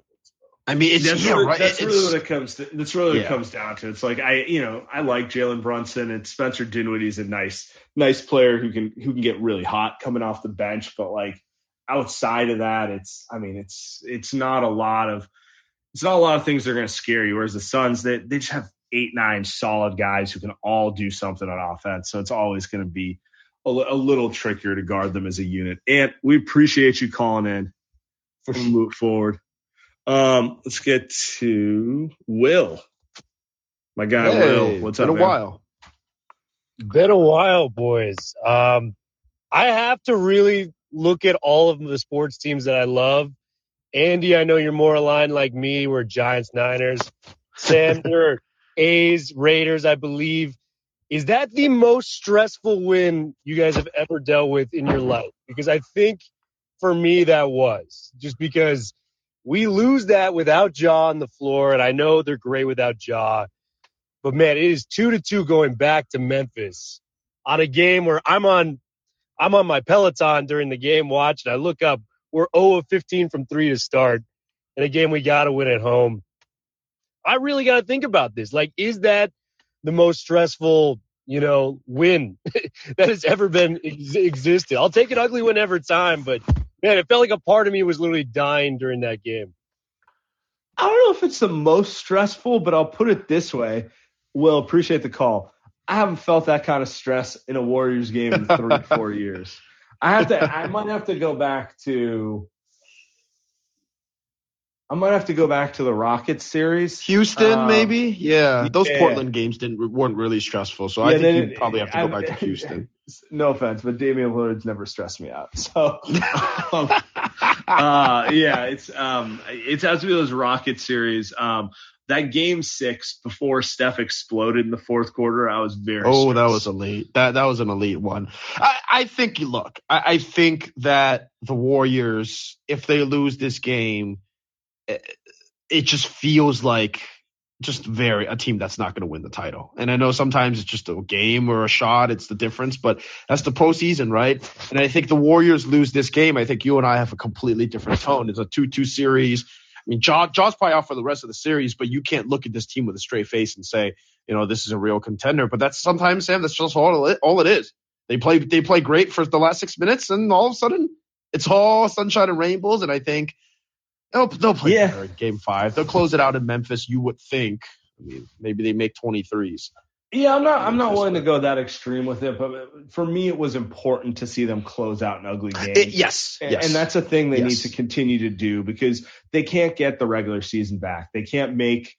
I mean, it's that's yeah, really, right. that's it's, really what it comes to. That's really what Yeah. it comes down to. It's like I, you know, I like Jalen Brunson and Spencer Dinwiddie's a nice, nice player who can who can get really hot coming off the bench. But like outside of that, it's I mean, it's it's not a lot of it's not a lot of things that are going to scare you. Whereas the Suns, they they just have eight nine solid guys who can all do something on offense. So it's always going to be a, a little trickier to guard them as a unit. And we appreciate you calling in. For We'll move forward. Um, let's get to Will. My guy Will. What's been up? a man? while. Been a while, boys. Um, I have to really look at all of the sports teams that I love. Andy, I know you're more aligned like me. We're Giants, Niners. Sam, you're A's, Raiders, I believe. Is that the most stressful win you guys have ever dealt with in your life? Because I think for me that was just because we lose that without Ja on the floor, and I know they're great without Ja. But man, it is two to two going back to Memphis on a game where I'm on I'm on my Peloton during the game watch, and I look up, we're 0 of 15 from three to start. and a game we gotta win at home. I really gotta think about this. Like, is that the most stressful, you know, win that has ever been ex- existed? I'll take an ugly win every time, but man, it felt like a part of me was literally dying during that game. I don't know if it's the most stressful, but I'll put it this way. Will appreciate the call. I haven't felt that kind of stress in a Warriors game in three, four years. I have to. I might have to go back to. I might have to go back to the Rockets series. Houston, Um, maybe. Yeah, those yeah. Portland games didn't weren't really stressful, so Yeah, I think you didn't- probably have to go I- back to Houston. No offense, but Damian Lillard's never stressed me out. So, um, uh, yeah, it's um, it has to be those Rocket series. Um, that game six before Steph exploded in the fourth quarter, I was very. Oh, that was elite. That that was an elite one. I, I think. Look, I, I think that the Warriors, if they lose this game, it, it just feels like just very a team that's not going to win the title. And I know sometimes it's just a game or a shot. It's the difference, but that's the postseason, right? And I think the Warriors lose this game. I think you and I have a completely different tone. It's a two-two series. I mean, Ja, Ja's probably out for the rest of the series, but you can't look at this team with a straight face and say, you know, this is a real contender. But that's sometimes, Sam, that's just all it, all it is. They play they play great for the last six minutes, and all of a sudden, it's all sunshine and rainbows. And I think they'll they'll play Yeah. better in Game Five. They'll close it out in Memphis. You would think. I mean, maybe they make twenty threes. Yeah, I'm not. I'm not willing to go that extreme with it, but for me, it was important to see them close out an ugly game. yes, And, yes. and that's a thing they Yes. need to continue to do because they can't get the regular season back. They can't make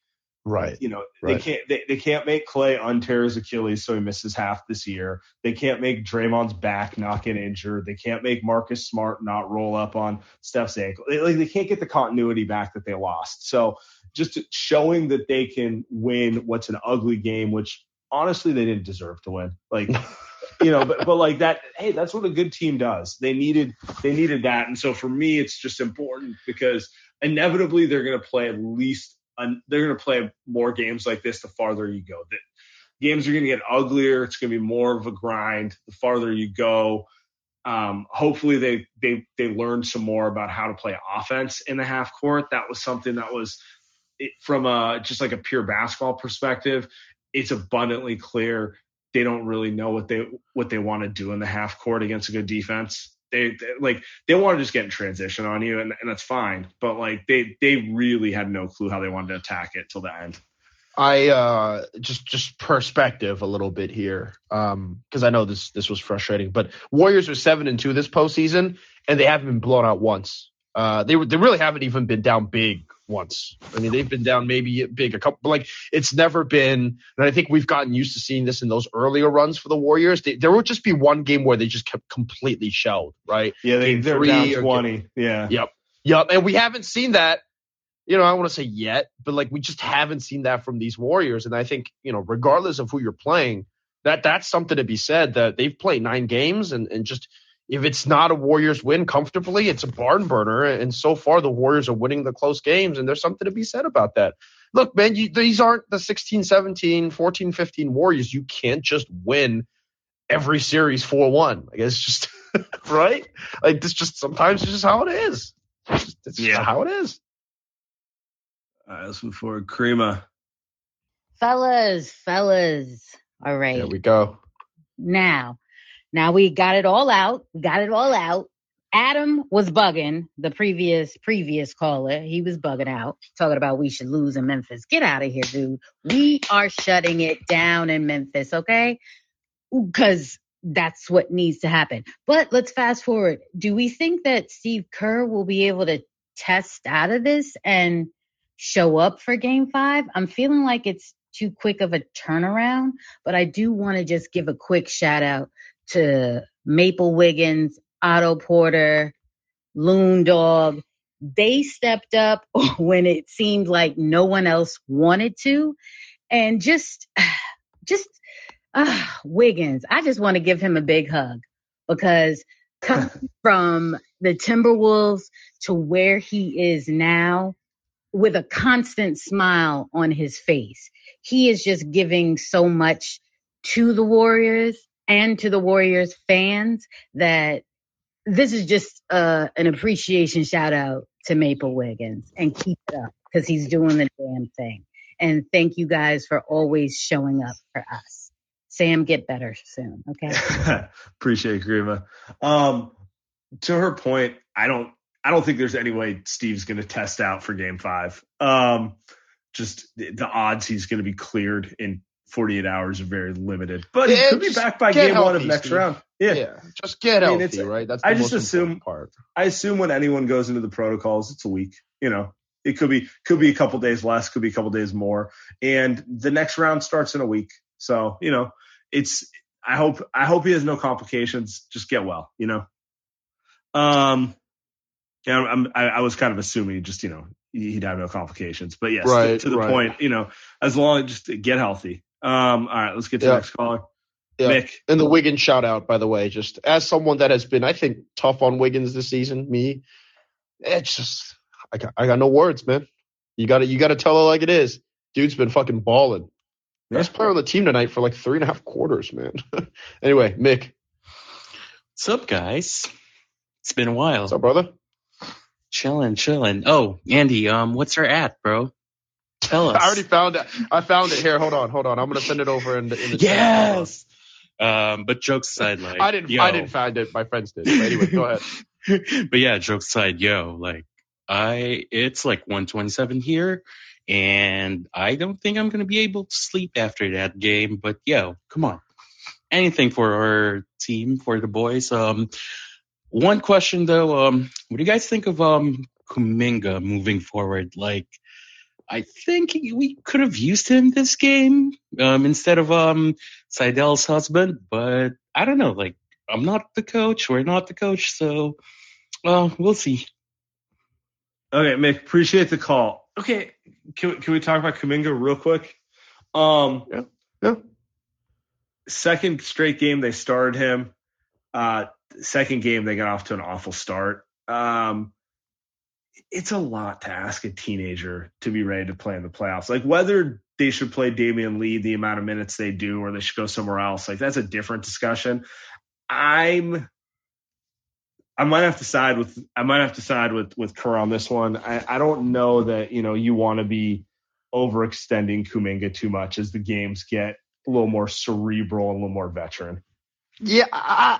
right. you know Right. they can't they, they can't make Klay untear his Achilles so he misses half this year. They can't make Draymond's back not get injured. They can't make Marcus Smart not roll up on Steph's ankle. They, like they can't get the continuity back that they lost. So just showing that they can win what's an ugly game, which honestly they didn't deserve to win. Like you know, but but like that, hey, that's what a good team does. They needed they needed that, and so for me, it's just important because inevitably they're going to play at least un, they're going to play more games like this the farther you go. That games are going to get uglier. It's going to be more of a grind the farther you go. Um, hopefully they they they learn some more about how to play offense in the half court. That was something that was it, from a just like a pure basketball perspective. It's abundantly clear they don't really know what they what they want to do in the half court against a good defense. They, they like they want to just get in transition on you, and, and that's fine. But like they they really had no clue how they wanted to attack it till the end. I uh just just perspective a little bit here, um, because I know this this was frustrating. But Warriors are seven and two this postseason, and they haven't been blown out once. Uh, they were they really haven't even been down big once. I mean, they've been down maybe big a couple, but like it's never been. And I think we've gotten used to seeing this in those earlier runs for the Warriors. They, there would just be one game where they just kept completely shelled, right? Yeah, they, Game they're down twenty. Yeah, Yep. Yep. And we haven't seen that, you know, I want to say yet, but like we just haven't seen that from these Warriors. And I think, you know, regardless of who you're playing, that that's something to be said that they've played nine games and, and just if it's not a Warriors win comfortably, it's a barn burner. And so far the Warriors are winning the close games and there's something to be said about that. Look, man, you, these aren't the 16, 17, 14, 15 Warriors. You can't just win every series 4-1. Like it's just right? Like this just sometimes it's just how it is. It's just, it's just Yeah. how it is. All right, let's move forward. Karima. Fellas, fellas. All right. There we go. Now, now we got it all out. We got it all out. Adam was bugging the previous previous caller. He was bugging out, talking about we should lose in Memphis. Get out of here, dude. We are shutting it down in Memphis, okay? Because that's what needs to happen. But let's fast forward. Do we think that Steve Kerr will be able to test out of this and show up for game five? I'm feeling like it's too quick of a turnaround, but I do want to just give a quick shout out to Maple Wiggins, Otto Porter, Loon Dog. They stepped up when it seemed like no one else wanted to. And just, just, uh, Wiggins, I just want to give him a big hug because coming from the Timberwolves to where he is now with a constant smile on his face, he is just giving so much to the Warriors and to the Warriors fans that this is just uh, an appreciation shout out to Maple Wiggins and keep it up because he's doing the damn thing. And thank you guys for always showing up for us. Sam, get better soon, okay? Appreciate Karima. Um, to her point, I don't I don't think there's any way Steve's going to test out for game five. Um, just the odds he's going to be cleared in 48 hours are very limited. But he could be back by game one of next Steve. round. Yeah. just get I mean, healthy, right? That's the I just most assume- important part. I assume when anyone goes into the protocols, it's a week. You know, it could be could be a couple days less, could be a couple days more, and the next round starts in a week. So you know, it's I hope I hope he has no complications. Just get well. You know. Um. Yeah, I'm, I, I was kind of assuming just you know he'd have no complications, but yes, to- to, the right. point, you know, as long as just get healthy. Um. All right, let's get to Yeah. the next caller. Yeah. Mick. And the Wiggins shout out, by the way, just as someone that has been, I think, tough on Wiggins this season, me, it's just I got I got no words, man. You gotta you gotta tell it like it is. Dude's been fucking balling. Best player on the team tonight for like three and a half quarters, man. anyway, Mick, What's up, guys? It's been a while. what's up, brother? Chilling, chilling. Oh, Andy, um, what's our at, bro? Tell us. I already found it. I found it. Here, hold on, hold on. I'm gonna send it over in the in the chat. Yes. Um, but jokes aside, like I didn't yo. I didn't find it. My friends did. But anyway, go ahead. but yeah, jokes aside, yo, like I, it's like 127 here, and I don't think I'm gonna be able to sleep after that game. But yo, come on, anything for our team, for the boys. Um, one question though, um, what do you guys think of um Kuminga moving forward? Like, I think we could have used him this game um instead of um Sydel's husband, but I don't know. Like, I'm not the coach. We're not the coach, so well, we'll see. Okay, Mick, appreciate the call. Okay, can we, can we talk about Kuminga real quick? Um, Yeah, yeah. Second straight game they started him. Uh, second game they got off to an awful start. Um, it's a lot to ask a teenager to be ready to play in the playoffs. Like whether they should play Damion Lee the amount of minutes they do, or they should go somewhere else. Like that's a different discussion. I'm I might have to side with I might have to side with with Kerr on this one. I, I don't know that you know you want to be overextending Kuminga too much as the games get a little more cerebral and a little more veteran. Yeah, I,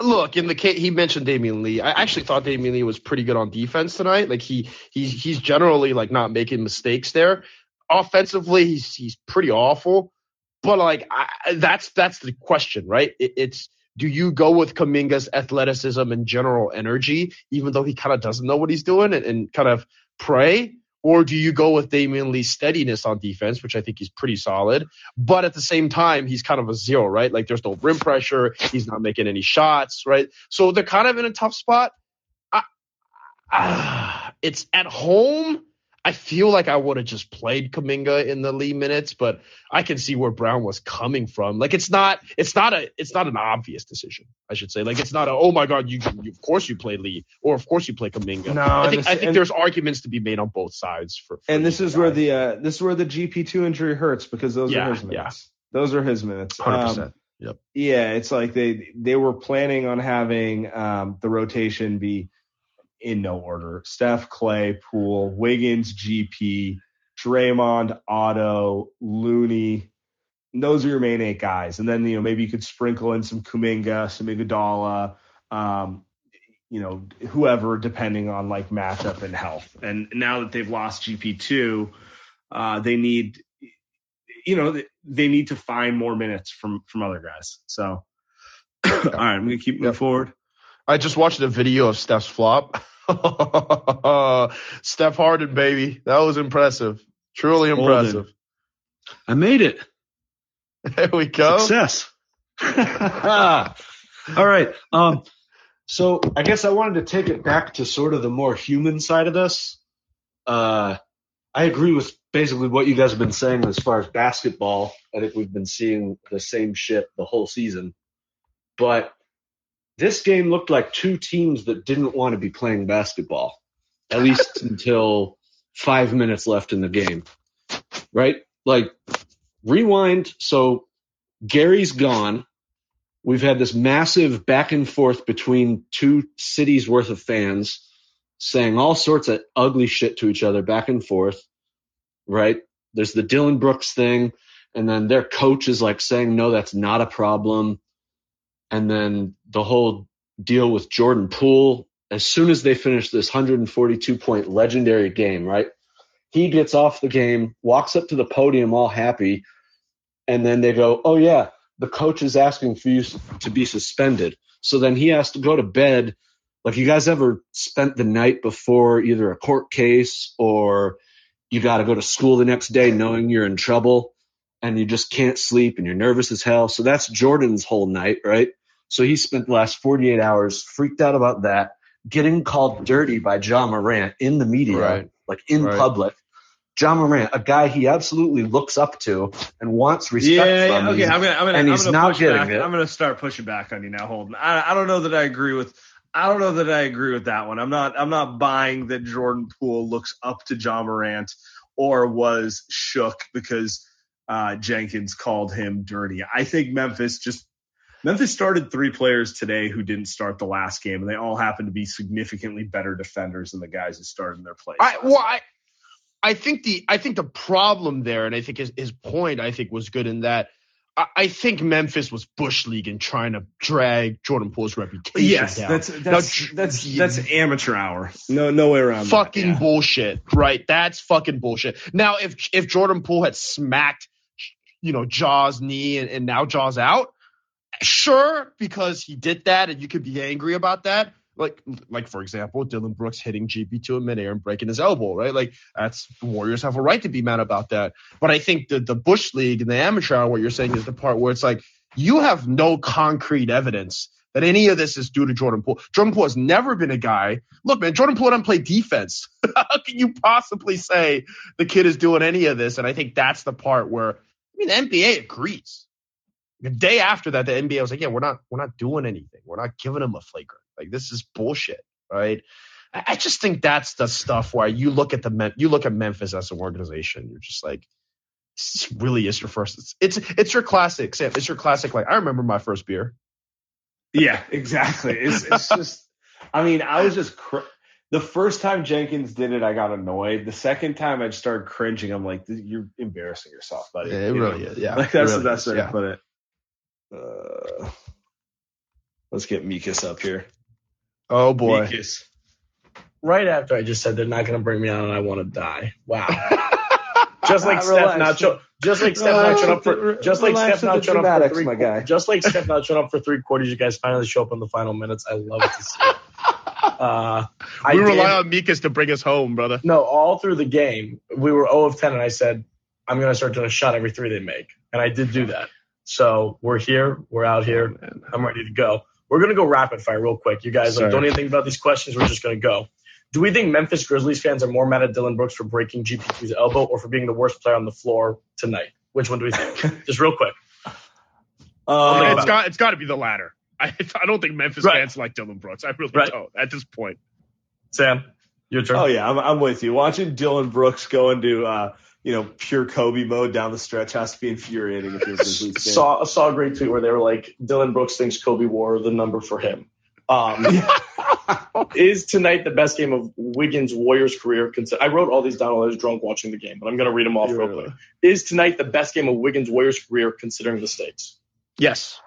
look in the case he mentioned Damion Lee. I actually thought Damion Lee was pretty good on defense tonight. Like he he's he's generally like not making mistakes there. Offensively, he's he's pretty awful. But like I, that's that's the question, right? It, it's do you go with Kuminga's athleticism and general energy, even though he kind of doesn't know what he's doing, and, and kind of pray, or do you go with Damion Lee's steadiness on defense, which I think he's pretty solid, but at the same time he's kind of a zero, right? Like there's no rim pressure, he's not making any shots, right? So they're kind of in a tough spot. I, ah, it's at home. I feel like I would have just played Kuminga in the Lee minutes, but I can see where Brown was coming from. Like it's not, it's not a, it's not an obvious decision. I should say, like it's not a, oh my god, you, you of course you play Lee, or of course you play Kuminga. No, I think this- I think and- there's arguments to be made on both sides for. for And this is where the uh, this is where the GP two injury hurts because those Yeah, are his minutes. yeah. Those are his minutes. hundred Um, percent. Yep. Yeah, it's like they they were planning on having um, the rotation be in no order: Steph, Klay, Poole, Wiggins, GP, Draymond, Otto, Looney. Those are your main eight guys, and then you know maybe you could sprinkle in some Kuminga, some Iguodala, um, you know whoever, depending on like matchup and health. And now that they've lost GP two, uh, they need you know they need to find more minutes from from other guys. So, all right, I'm gonna keep moving Yep. forward. I just watched a video of Steph's flop. Steph Harden, baby. That was impressive. Truly Golden. impressive. I made it. There we go. Success. All right. Um, so I guess I wanted to take it back to sort of the more human side of this. Uh, I agree with basically what you guys have been saying as far as basketball. I think we've been seeing the same shit the whole season. But this game looked like two teams that didn't want to be playing basketball, at least until five minutes left in the game. Right? Like, rewind. So Gary's gone. We've had this massive back and forth between two cities worth of fans saying all sorts of ugly shit to each other back and forth. Right? There's the Dillon Brooks thing, and then their coach is like saying, no, that's not a problem. And then the whole deal with Jordan Poole, as soon as they finish this 142 point legendary game, right? He gets off the game, walks up to the podium all happy, and then they go, "Oh yeah, the coach is asking for you to be suspended." So then he has to go to bed. Like you guys ever spent the night before either a court case or you got to go to school the next day knowing you're in trouble and you just can't sleep and you're nervous as hell. So that's Jordan's whole night, right? So he spent the last 48 hours freaked out about that, getting called dirty by Ja Morant in the media, Right. like in Right. public. Ja Morant, a guy he absolutely looks up to and wants respect Yeah, from. yeah, okay. I'm gonna, I'm gonna, and I'm he's gonna not getting back. it. I'm gonna start pushing back on you now, Holden. I, I don't know that I agree with. I don't know that I agree with that one. I'm not. I'm not buying that Jordan Poole looks up to Ja Morant or was shook because uh, Jenkins called him dirty. I think Memphis just. Memphis started three players today who didn't start the last game, and they all happen to be significantly better defenders than the guys who started in their place. I well, I, I think the I think the problem there, and I think his, his point I think was good in that I, I think Memphis was bush league and trying to drag Jordan Poole's reputation yes, down. that's Now, that's J- that's yeah. that's amateur hour. No, no way around. that. fucking Yeah. bullshit, right? That's fucking bullshit. Now, if if Jordan Poole had smacked, you know, Ja's knee and, and now Ja's out, sure, because he did that, and you could be angry about that. Like, like for example, Dillon Brooks hitting GP to a midair and breaking his elbow, right? Like, that's Warriors have a right to be mad about that. But I think the the Bush League and the amateur hour, what you're saying is the part where it's like you have no concrete evidence that any of this is due to Jordan Poole. Jordan Poole has never been a guy. Look, man, Jordan Poole doesn't play defense. How can you possibly say the kid is doing any of this? And I think that's the part where I mean the NBA agrees. The day after that, the NBA was like, "Yeah, we're not, we're not doing anything. We're not giving him a flagrant. Like this is bullshit, right?" I, I just think that's the stuff where you look at the you look at Memphis as an organization. You're just like, this really is your first. It's it's, it's your classic. Sam, It's your classic. Like I remember my first beer. Yeah, exactly. It's it's just. I mean, I was just cr- the first time Jenkins did it, I got annoyed. The second time, I started cringing. I'm like, you're embarrassing yourself, buddy. Yeah, it You really know? is. Yeah, like that's it the really best is, way yeah. to put it. Uh, let's get Mikas up here. Oh boy. Mikas. right after I just said they're not going to bring me on and I want to die. Wow. just like Steph Relax. not show, just like Steph Relax not showing up for, just like Steph with not showing up for three, my guy. just like Steph not showing up for three quarters. You guys finally show up in the final minutes. I love it to see. It. Uh, I we did- rely on Mikas to bring us home, brother. No, all through the game, we were 0 of 10, and I said, I'm going to start doing a shot every three they make. And I did do that. So we're here. We're out here. I'm ready to go. We're going to go rapid fire real quick. You guys like, don't even think about these questions. We're just going to go. Do we think Memphis Grizzlies fans are more mad at Dillon Brooks for breaking GP2's elbow or for being the worst player on the floor tonight? Which one do we think? just real quick. Um, it's got it's got to be the latter. I I don't think Memphis Right. fans like Dillon Brooks. I really Right. don't at this point. Sam, your turn. Oh yeah, I'm, I'm with you. Watching Dillon Brooks go into uh, you know, pure Kobe mode down the stretch has to be infuriating if you're a Grizzlies fan. saw saw a great tweet where they were like, Dillon Brooks thinks Kobe wore the number for him. Um, is tonight the best game of Wiggins' Warriors career? Cons- I wrote all these down while I was drunk watching the game, but I'm going to read them off real quick. Is tonight the best game of Wiggins' Warriors career considering the stakes? Yes.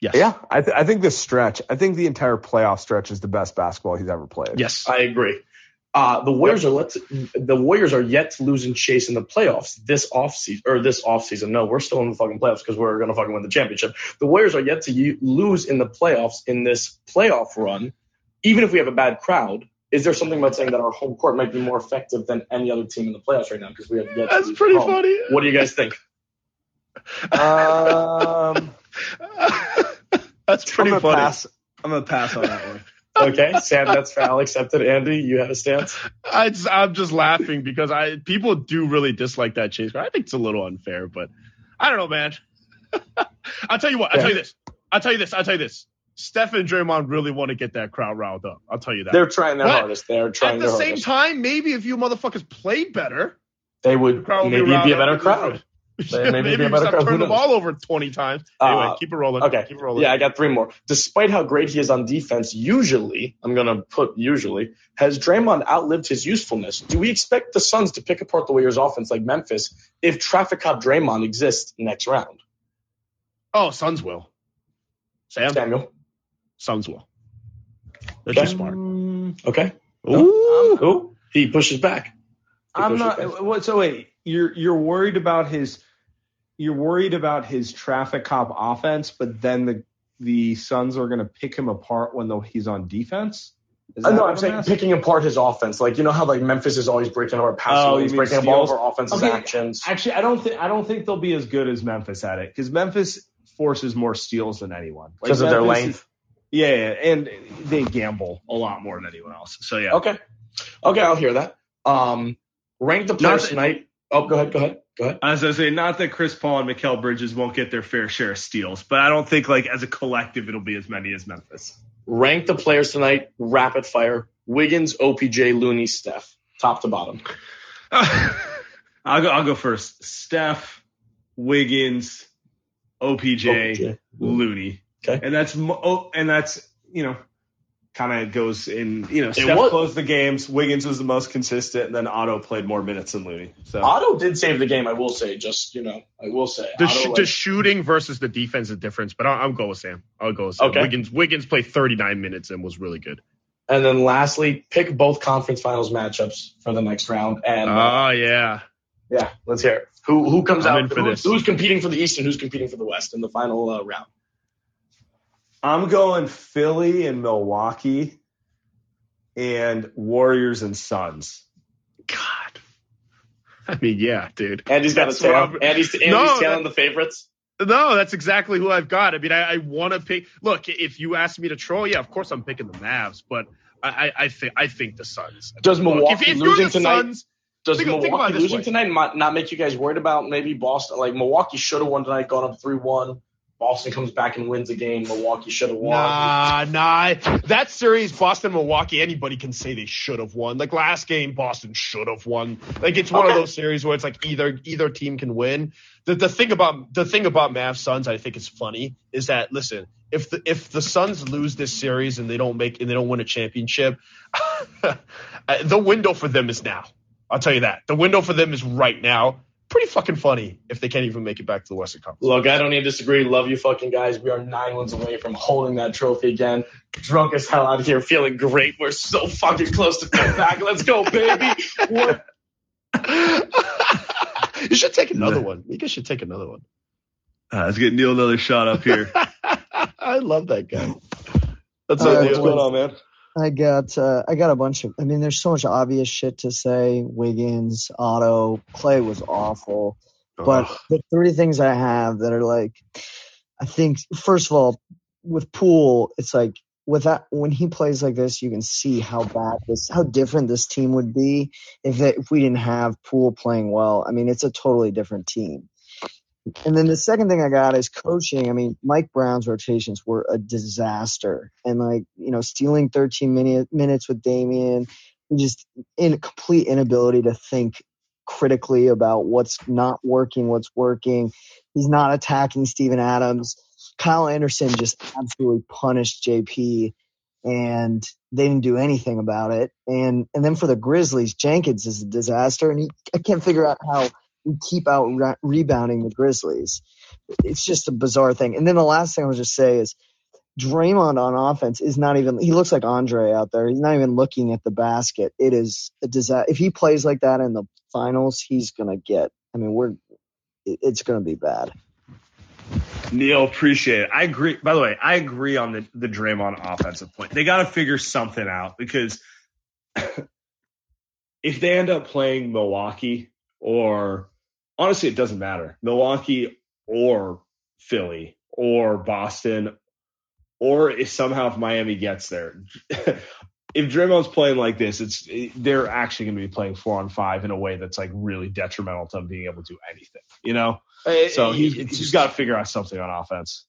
Yes. Yeah, I, th- I think this stretch, I think the entire playoff stretch is the best basketball he's ever played. Yes. I agree. Uh, the Warriors are let to, the Warriors are yet to lose in chase in the playoffs this offseason or this offseason. No, we're still in the fucking playoffs because we're gonna fucking win the championship. The Warriors are yet to u- lose in the playoffs in this playoff run, even if we have a bad crowd. Is there something about saying that our home court might be more effective than any other team in the playoffs right now because we have yet? That's lose pretty home? funny. What do you guys think? Um, That's I'm pretty funny. pass. I'm gonna pass on that one. Okay, Sam, that's foul accepted. Andy, you have a stance. I just, I'm just laughing because I people do really dislike that chase. I think it's a little unfair, but I don't know, man. I'll tell you what. I'll tell you this. I'll tell you this. I'll tell you this. Steph and Draymond really want to get that crowd riled up. I'll tell you that. They're trying their But hardest. They're trying At the same hardest. time, maybe if you motherfuckers played better, they would would maybe riled be a better crowd. Of- They- maybe maybe be a we better stop turning the ball over 20 times. Anyway, Uh, keep it rolling. Okay. Keep it rolling. Yeah, I got three more. Despite how great he is on defense, usually, I'm going to put usually, has Draymond outlived his usefulness? Do we expect the Suns to pick apart the Warriors offense like Memphis if traffic cop Draymond exists next round? Oh, Suns will. Sam? Samuel. Suns will. They're Okay. too smart. Okay. Ooh. Ooh, he pushes back. He I'm pushes not. back. What? So wait, you're you're worried about his you're worried about his traffic cop offense, but then the the Suns are going to pick him apart when though he's on defense. Uh, no, I'm saying asking? picking apart his offense. Like you know how like Memphis is always breaking apart passing Oh, mean breaking apart steals? over offense's Okay, actions. Actually, I don't think I don't think they'll be as good as Memphis at it because Memphis forces more steals than anyone Like, Because of their length? is- yeah, yeah, and they gamble a lot more than anyone else. So yeah. Okay. Okay, I'll hear that. Um, rank the players that- tonight. Oh, go ahead. Go ahead. As I say, not that Chris Paul and Mikal Bridges won't get their fair share of steals, but I don't think like as a collective it'll be as many as Memphis. Rank the players tonight. Rapid fire. Wiggins, OPJ, Looney, Steph. Top to bottom. I'll go. I'll go first. Steph, Wiggins, OPJ, OPJ. Looney. Okay. And that's oh, and that's you know, kind of goes in. You know, Steph was- closed the games. Wiggins was the most consistent, and then Otto played more minutes than Looney. So Otto did save the game, I will say. Just, you know, I will say. The, Otto, sh- like- the shooting versus the defense is difference, but I'll, I'll go with Sam. I'll go with Sam. Okay. Wiggins Wiggins played 39 minutes and was really good. and then lastly, pick both conference finals matchups for the next round. And uh, Oh yeah. yeah, let's hear it. Who, who comes I'm out? for who- this. Who's competing for the East and who's competing for the West in the final uh, round? I'm going Philly and Milwaukee, and Warriors and Suns. God. I mean, yeah, dude. Andy's got a That's what tail. I'm- Andy's, Andy's No, tailing the favorites. No, that's exactly who I've got. I mean, I, I want to pick. Look, if you ask me to troll, yeah, of course I'm picking the Mavs, but I, I, I think I think the Suns. Does Look, Milwaukee if, if losing the tonight? Suns, Does Think of- think Milwaukee losing way. tonight not, not make you guys worried about maybe Boston? Like Milwaukee should have won tonight, gone up three one. Boston comes back and wins a game. Milwaukee should have won. Nah, nah. That series, Boston, Milwaukee, anybody can say they should have won. Like last game, Boston should have won. Like it's one of those series where it's like either either team can win. The the thing about the thing about Mavs Suns, I think is funny, is that listen, if the if the Suns lose this series and they don't make and they don't win a championship, the window for them is now. I'll tell you that. The window for them is right now. Pretty fucking funny if they can't even make it back to the Western Conference. Look, I don't need to disagree. Love you, fucking guys. We are nine wins away from holding that trophy again. Drunk as hell out of here, feeling great. We're so fucking close to getting back. Let's go, baby. You should take another one. You guys should take another one. Uh, let's get Neil another shot up here. I love that guy. That's Uh, it. What's boys. going on, man? I got uh, I got a bunch of. I mean, there's so much obvious shit to say. Wiggins, Otto, Klay was awful, but the three things I have that are like, I think first of all, with Poole, it's like with that when he plays like this, you can see how bad this, how different this team would be if if we didn't have Poole playing well. I mean, it's a totally different team. And then the second thing I got is coaching. I mean, Mike Brown's rotations were a disaster. And like, you know, stealing 13 minute, minutes with Damion, just in complete inability to think critically about what's not working, what's working. He's not attacking Steven Adams. Kyle Anderson just absolutely punished JP and they didn't do anything about it. And and then for the Grizzlies, Jenkins is a disaster, and he, I can't figure out how keep out re- rebounding the Grizzlies. It's just a bizarre thing. And then the last thing I would just say is Draymond on offense is not even. He looks like Andre out there. He's not even looking at the basket. It is a disaster. If he plays like that in the finals, he's gonna get. I mean, we're. It's gonna be bad. Neil, appreciate it. I agree. By the way, I agree on the, the Draymond offensive point. They got to figure something out because if they end up playing Milwaukee or honestly, it doesn't matter. Milwaukee or Philly or Boston or if somehow if Miami gets there. if Draymond's playing like this, it's they're actually going to be playing four on five in a way that's like really detrimental to him being able to do anything, you know. So he's, he's got to figure out something on offense.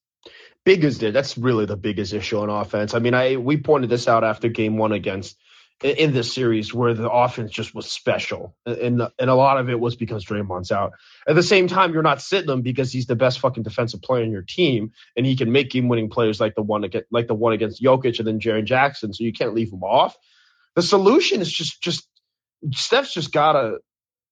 Big is there. That's really the biggest issue on offense. I mean, I we pointed this out after game one against in this series where the offense just was special, and and a lot of it was because Draymond's out. At the same time, you're not sitting him because he's the best fucking defensive player in your team, and he can make game-winning players like the one against like the one against Jokic and then Jaren Jackson. So you can't leave him off. The solution is just just Steph's just gotta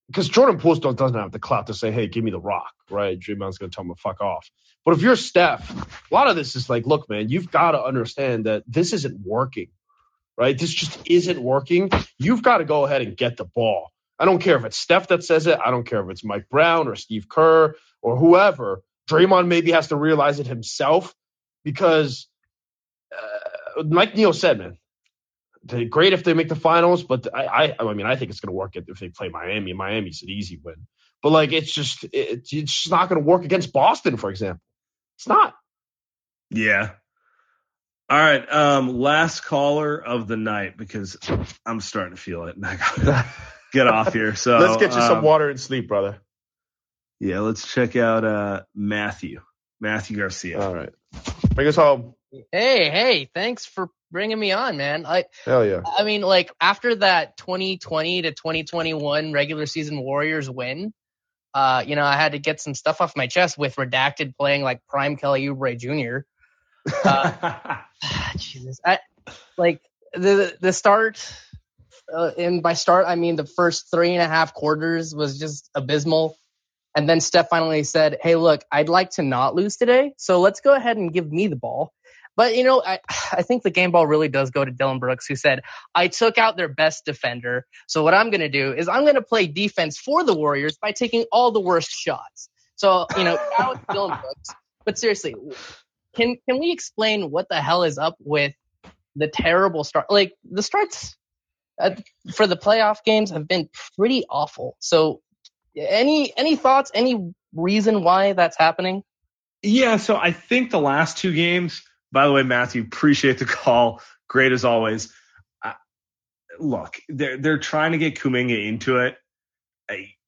because Jordan Poole doesn't have the clout to say, "Hey, give me the rock," right? Draymond's gonna tell him to fuck off. But if you're Steph, a lot of this is like, look, man, you've got to understand that this isn't working right? This just isn't working. You've got to go ahead and get the ball. I don't care if it's Steph that says it. I don't care if it's Mike Brown or Steve Kerr or whoever. Draymond maybe has to realize it himself because, uh, like Neil said, man, great if they make the finals, but I, I, I mean, I think it's going to work if they play Miami. Miami's an easy win, but like, it's just, it, it's just not going to work against Boston, for example. It's not. Yeah, all right, um, last caller of the night because I'm starting to feel it. And I gotta get off here. So let's get you um, some water and sleep, brother. Yeah, let's check out uh, Matthew, Matthew Garcia. All right, bring us home. Hey, hey, thanks for bringing me on, man. I hell yeah. I mean, like after that 2020 to 2021 regular season Warriors win, uh, you know, I had to get some stuff off my chest with redacted playing like prime Kelly Oubre Jr. Uh, Jesus, I like the the start. Uh, and by start, I mean the first three and a half quarters was just abysmal. And then Steph finally said, "Hey, look, I'd like to not lose today, so let's go ahead and give me the ball." But you know, I I think the game ball really does go to Dillon Brooks, who said, "I took out their best defender, so what I'm going to do is I'm going to play defense for the Warriors by taking all the worst shots." So you know, Dillon Brooks. But seriously, can can we explain what the hell is up with the terrible start? Like the starts uh, for the playoff games have been pretty awful. So any any thoughts? Any reason why that's happening? Yeah, so I think the last two games. By the way, Matthew, appreciate the call. Great as always. Uh, look, they're they're trying to get Kuminga into it.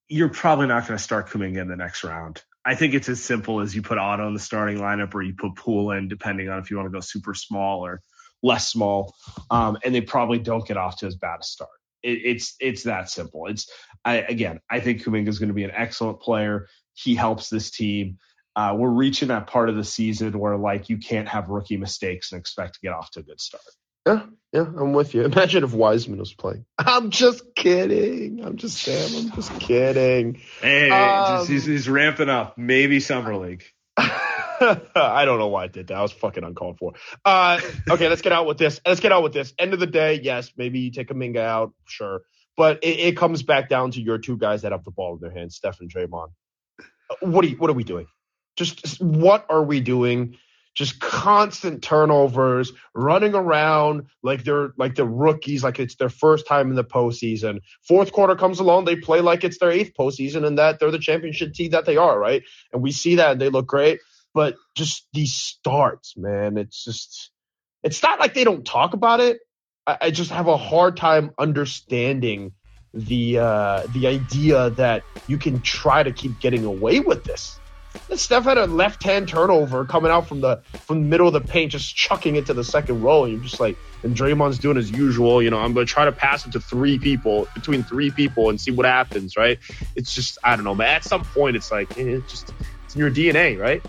You're probably not going to start Kuminga in the next round. I think it's as simple as you put Otto in the starting lineup or you put Poole in, depending on if you want to go super small or less small. Um, and they probably don't get off to as bad a start. It, it's it's that simple. It's I, again, I think Kuminga is going to be an excellent player. He helps this team. Uh, we're reaching that part of the season where like you can't have rookie mistakes and expect to get off to a good start. Yeah, yeah, I'm with you. Imagine if Wiseman was playing. I'm just kidding. I'm just Sam. I'm just kidding. Hey, um, just, he's, he's ramping up. Maybe summer league. I don't know why I did that. I was fucking uncalled for. Uh, okay, let's get out with this. Let's get out with this. End of the day, yes, maybe you take Kuminga out, sure, but it, it, comes back down to your two guys that have the ball in their hands, Steph and Draymond. What are you, What are we doing? Just what are we doing? Just constant turnovers, running around like they're like the rookies, like it's their first time in the postseason. Fourth quarter comes along, they play like it's their eighth postseason, and that they're the championship team that they are, right? And we see that and they look great. But just these starts, man, it's just it's not like they don't talk about it. I, I just have a hard time understanding the uh the idea that you can try to keep getting away with this Steph had a left hand turnover coming out from the from the middle of the paint, just chucking it to the second row. And you're just like, and Draymond's doing as usual. You know, I'm gonna try to pass it to three people between three people and see what happens. Right? It's just I don't know, man. At some point, it's like eh, it's just it's in your DNA, right?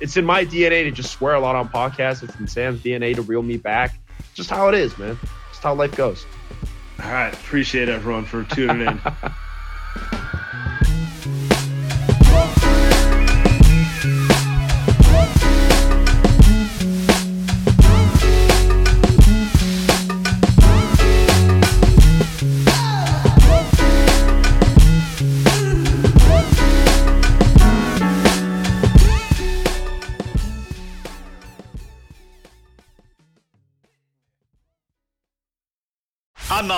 It's in my DNA to just swear a lot on podcasts. It's in Sam's DNA to reel me back. Just how it is, man. Just how life goes. All right. Appreciate everyone for tuning in.